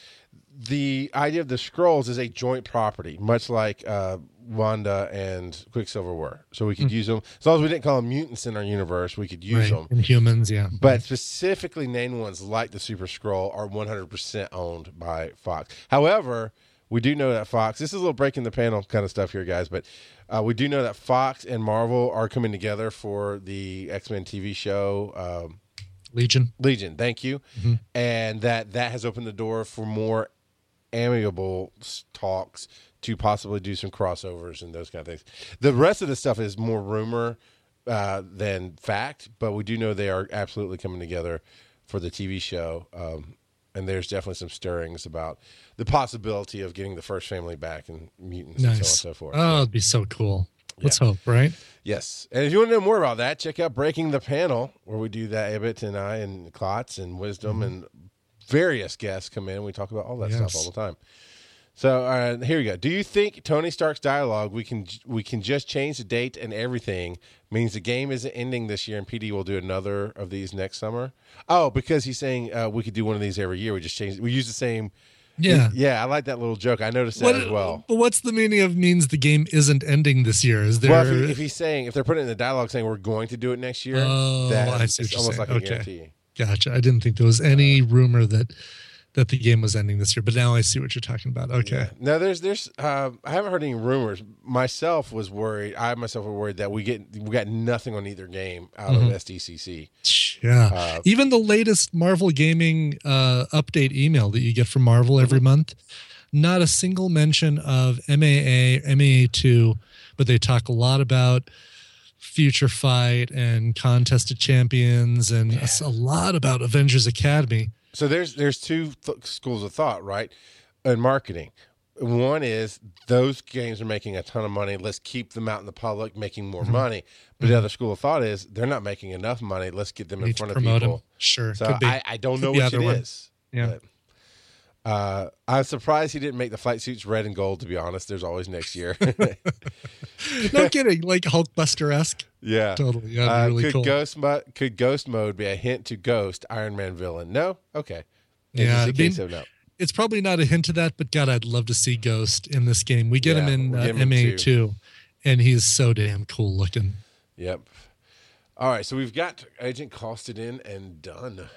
Speaker 3: The idea of the Skrulls is a joint property, much like uh, Wanda and Quicksilver were. So we could use them as long as we didn't call them mutants in our universe. We could use
Speaker 4: right,
Speaker 3: them.
Speaker 4: in humans, yeah.
Speaker 3: But specifically, named ones like the Super Skrull are 100% owned by Fox. However, we do know that Fox, this is a little breaking the panel kind of stuff here, guys, but uh, we do know that Fox and Marvel are coming together for the X Men TV show. Um,
Speaker 4: Legion.
Speaker 3: Legion, thank you. And that that has opened the door for more amiable talks to possibly do some crossovers and those kind of things. The rest of the stuff is more rumor uh, than fact, but we do know they are absolutely coming together for the TV show. Um, and there's definitely some stirrings about the possibility of getting the first family back and mutants and so on and so forth.
Speaker 4: Oh, it'd be so cool. Let's hope, right?
Speaker 3: Yes. And if you want to know more about that, check out Breaking the Panel, where we do that. Ibbot and I and Klotz and Wisdom and various guests come in. and We talk about all that
Speaker 4: Yes.
Speaker 3: stuff all the time. So uh, here we go. Do you think Tony Stark's dialogue we can we can just change the date and everything means the game isn't ending this year and PD will do another of these next summer? Oh, because he's saying uh, we could do one of these every year. We just change. We use the same.
Speaker 4: Yeah.
Speaker 3: Yeah, I like that little joke. I noticed that
Speaker 4: What,
Speaker 3: as well.
Speaker 4: But what's the meaning of means the game isn't ending this year? Is there?
Speaker 3: Well, if, he, if he's saying if they're putting in the dialogue saying we're going to do it next year,
Speaker 4: Oh,
Speaker 3: that
Speaker 4: I see what
Speaker 3: it's almost
Speaker 4: saying.
Speaker 3: like a
Speaker 4: Okay.
Speaker 3: guarantee.
Speaker 4: Gotcha. I didn't think there was any rumor that that the game was ending this year, but now I see what you're talking about. Okay.
Speaker 3: No, there's there's uh, I haven't heard any rumors. Myself was worried. I myself were worried that we get we got nothing on either game out
Speaker 4: Mm-hmm.
Speaker 3: of SDCC.
Speaker 4: Yeah.
Speaker 3: Uh,
Speaker 4: Even the latest Marvel Gaming uh, update email that you get from Marvel
Speaker 3: Mm-hmm.
Speaker 4: every month, not a single mention of MAA, MAA2, but they talk a lot about Future Fight and Contest of Champions and a lot about Avengers Academy.
Speaker 3: So there's there's two th- schools of thought, right? In marketing, one is those games are making a ton of money. Let's keep them out in the public, making more
Speaker 4: Mm-hmm.
Speaker 3: money. But the other school of thought is they're not making enough money. Let's get them in front of people.
Speaker 4: them. Sure.
Speaker 3: So. I, I don't
Speaker 4: Could
Speaker 3: know which it is.
Speaker 4: Yeah.
Speaker 3: but, uh, I'm surprised he didn't make the flight suits red and gold. To be honest, there's always next year. *laughs*
Speaker 4: no kidding. Like Hulkbuster esque.
Speaker 3: yeah,
Speaker 4: Totally. Yeah,
Speaker 3: Uh,
Speaker 4: really
Speaker 3: could
Speaker 4: cool.
Speaker 3: ghost mo- could ghost mode be a hint to Ghost Iron Man villain? No. Okay.
Speaker 4: Yeah, I mean,
Speaker 3: no.
Speaker 4: it's probably not a hint to that, but God, I'd love to see Ghost in this game. We get
Speaker 3: Yeah,
Speaker 4: him in uh,
Speaker 3: get him in
Speaker 4: MA two, and he's so damn cool looking.
Speaker 3: Yep. All right, so we've got Agent costed in and done.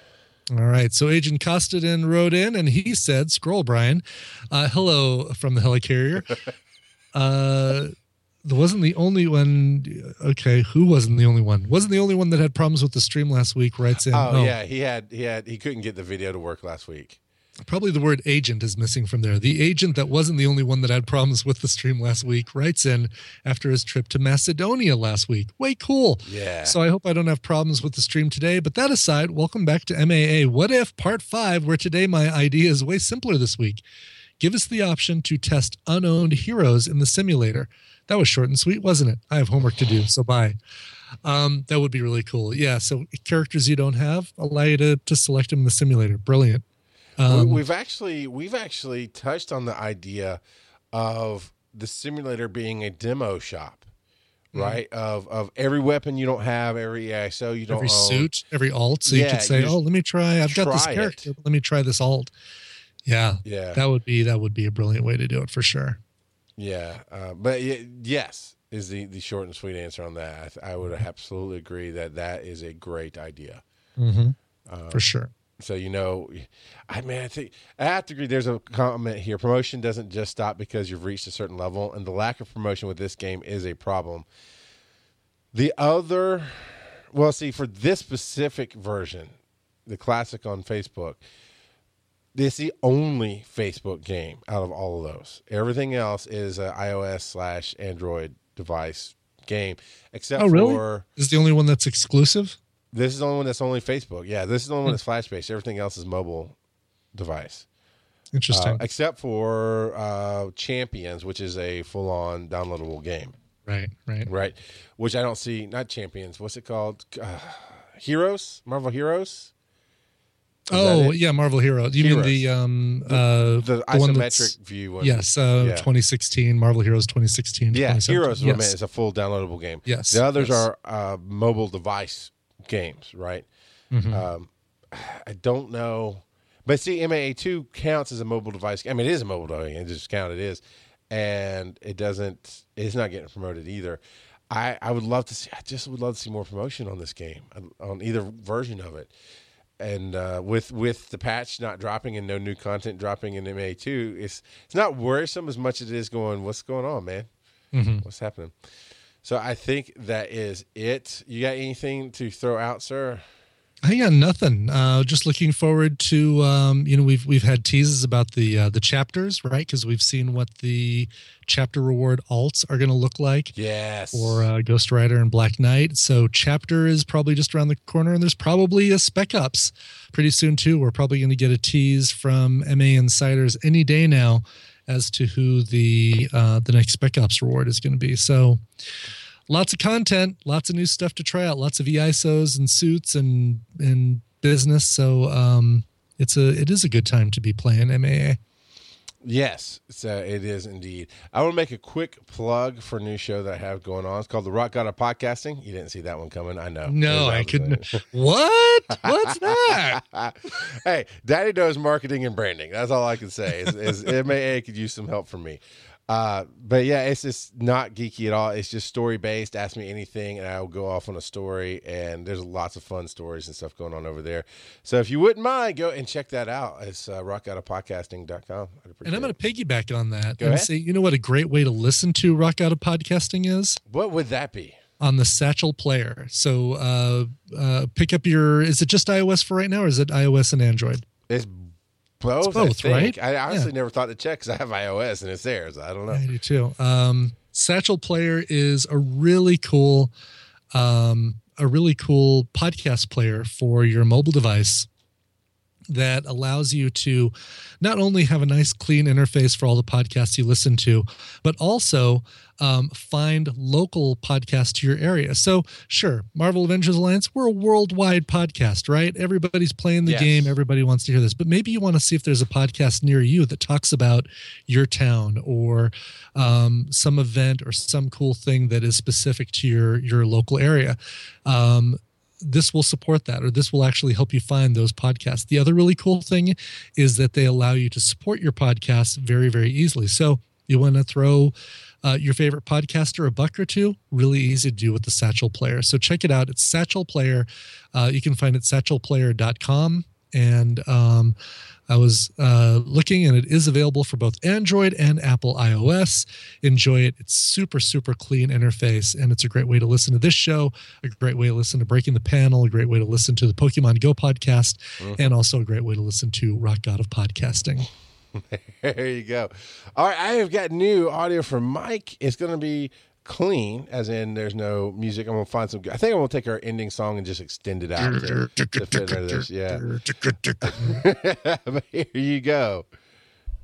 Speaker 4: All right, so Agent Costadin wrote in, and he said, "Scroll, Brian, uh, hello from the helicarrier." *laughs* uh, there wasn't the only one. Okay, who wasn't the only one? Wasn't the only one that had problems with the stream last week? Writes in.
Speaker 3: Oh, yeah, he had he had he couldn't get the video to work last week.
Speaker 4: Probably the word agent is missing from there. The agent that wasn't the only one that had problems with the stream last week writes in after his trip to Macedonia last week. Way cool.
Speaker 3: Yeah.
Speaker 4: So I hope I don't have problems with the stream today. But that aside, welcome back to MAA. What if part five, where today my idea is way simpler this week? Give us the option to test unowned heroes in the simulator. That was short and sweet, wasn't it? I have homework to do, so bye. Um, that would be really cool. Yeah. So characters you don't have, allow you to, to select them in the simulator. Brilliant. Um,
Speaker 3: we, we've actually we've actually touched on the idea of the simulator being a demo shop,
Speaker 4: Mm-hmm.
Speaker 3: right? Of of every weapon you don't have, every ISO you don't
Speaker 4: every
Speaker 3: own.
Speaker 4: suit, every alt. So you
Speaker 3: Yeah,
Speaker 4: could say,
Speaker 3: you
Speaker 4: "Oh, let me try. I've got this
Speaker 3: try it.
Speaker 4: character. Let me try this alt." Yeah,
Speaker 3: Yeah.
Speaker 4: that would be that would be a brilliant way to do it for sure.
Speaker 3: Yeah, uh, but y- yes is the the short and sweet answer on that. I, th- I would absolutely agree that that is a great idea.
Speaker 4: for sure.
Speaker 3: So you know, I mean, I think I have to agree. There's a comment here. Promotion doesn't just stop because you've reached a certain level, and the lack of promotion with this game is a problem. The other, well, see, for this specific version, the classic on Facebook, this is the only Facebook game out of all of those. Everything else is an iOS slash Android device game, except
Speaker 4: Oh, really?
Speaker 3: for
Speaker 4: This is the only one that's exclusive.
Speaker 3: This is the only one that's only Facebook. Yeah, this is the only one that's flash based. Everything else is mobile device,
Speaker 4: Interesting.
Speaker 3: uh, except for uh, Champions, which is a full on downloadable game,
Speaker 4: right, right.
Speaker 3: right? Which I don't see. Not Champions. What's it called? Uh, Heroes, Marvel Heroes.
Speaker 4: Oh yeah, Marvel Hero. You
Speaker 3: Heroes.
Speaker 4: mean the um uh
Speaker 3: The
Speaker 4: that's-
Speaker 3: isometric view one.
Speaker 4: Yes, uh,
Speaker 3: Yeah.
Speaker 4: 2016 Marvel Heroes 2016.
Speaker 3: Yeah, Heroes is
Speaker 4: Yes.
Speaker 3: It's a full downloadable game.
Speaker 4: Yes,
Speaker 3: The others
Speaker 4: yes.
Speaker 3: are uh, mobile device games, right?
Speaker 4: Mm-hmm.
Speaker 3: Um, I don't know, but see, MAA two counts as a mobile device. I mean, it is a mobile device. It just count it is, and it doesn't. It's not getting promoted either. I I would love to see. I just would love to see more promotion on this game on either version of it. And uh, with with the patch not dropping and no new content dropping in MA two, it's it's not worrisome as much as it is going. What's going on, man? What's happening? So I think that is it. You got anything to throw out, sir?
Speaker 4: I got nothing. Uh, just looking forward to um, you know we've we've had teases about the uh, the chapters right because we've seen what the chapter reward alts are going to look like
Speaker 3: Yes.
Speaker 4: for uh, Ghost Rider and Black Knight. So chapter is probably just around the corner, and there's probably a spec ops pretty soon too. We're probably going to get a tease from MA Insiders any day now as to who the uh, the next spec ops reward is going to be. So lots of content, lots of new stuff to try out, lots of EISOs and suits and and business. So um, it's a it is a good time to be playing MAA.
Speaker 3: Yes, so uh, it is indeed. I want to make a quick plug for a new show that I have going on. It's called The Rock God of Podcasting. You didn't see that one coming, I know.
Speaker 4: No, I couldn't. *laughs* What? What's that? *laughs*
Speaker 3: hey, Daddy knows marketing and branding. That's all I can say. Is, is MAA could use some help from me. Uh, but yeah, it's just not geeky at all. It's just story based. Ask me anything, and I'll go off on a story. And there's lots of fun stories and stuff going on over there. So if you wouldn't mind, go and check that out. It's uh, rockgodofpodcasting.com.
Speaker 4: And I'm going to piggyback on that
Speaker 3: Go
Speaker 4: and
Speaker 3: ahead.
Speaker 4: say, you know what a great way to listen to Rock God of Podcasting is?
Speaker 3: What would that be?
Speaker 4: On the Satchel Player. So uh, uh, pick up your, is it just iOS for right now or is it iOS and Android?
Speaker 3: It's both.
Speaker 4: It's both,
Speaker 3: I
Speaker 4: right?
Speaker 3: I honestly
Speaker 4: Yeah.
Speaker 3: never thought to check because I have iOS and it's there. So I don't know.
Speaker 4: I do too. Um, Satchel Player is a really cool, um, a really cool podcast player for your mobile device that allows you to not only have a nice clean interface for all the podcasts you listen to, but also um, find local podcasts to your area. So, sure, Marvel Avengers Alliance, we're a worldwide podcast, right? Everybody's playing the
Speaker 3: Yes.
Speaker 4: game, everybody wants to hear this, but maybe you want to see if there's a podcast near you that talks about your town or um, some event or some cool thing that is specific to your your local area. Um, this will support that or this will actually help you find those podcasts. The other really cool thing is that they allow you to support your podcast very, very easily. So you want to throw uh, your favorite podcaster a buck or two, really easy to do with the Satchel Player. So check it out. It's Satchel Player. Uh, you can find it satchelplayer.com. And um, I was uh, looking, and it is available for both Android and Apple iOS. Enjoy it. It's super, super clean interface, and it's a great way to listen to this show, a great way to listen to Breaking the Panel, a great way to listen to the Pokemon Go podcast, and also a great way to listen to Rock God of Podcasting. *laughs*
Speaker 3: There you go. All right, I have got new audio from Mike. It's going to be clean, as in there's no music. I'm to find some. I think I'm to take our ending song and just extend it out to, to fit into this. Yeah. *laughs* here you go.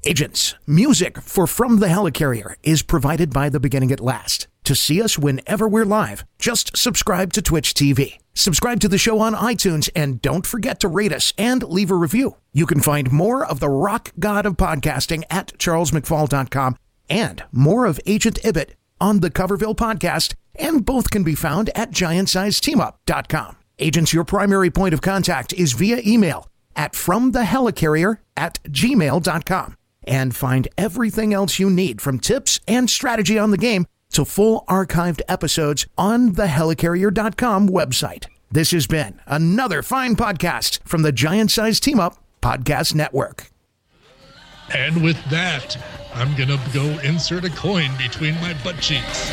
Speaker 8: Agents, music for From the Helicarrier is provided by The Beginning at Last. To see us whenever we're live, just subscribe to Twitch TV. Subscribe to the show on iTunes and don't forget to rate us and leave a review. You can find more of the rock god of podcasting at charlesmcfall.com and more of Agent Ibbot on the Coverville podcast, and both can be found at giantsizesteamup.com. Agents, your primary point of contact is via email at fromthehelicarrier at gmail.com and find everything else you need from tips and strategy on the game to full archived episodes on the helicarrier.com website. This has been another fine podcast from the Giant Size Team Up Podcast Network.
Speaker 4: And with that, I'm going to go insert a coin between my butt cheeks.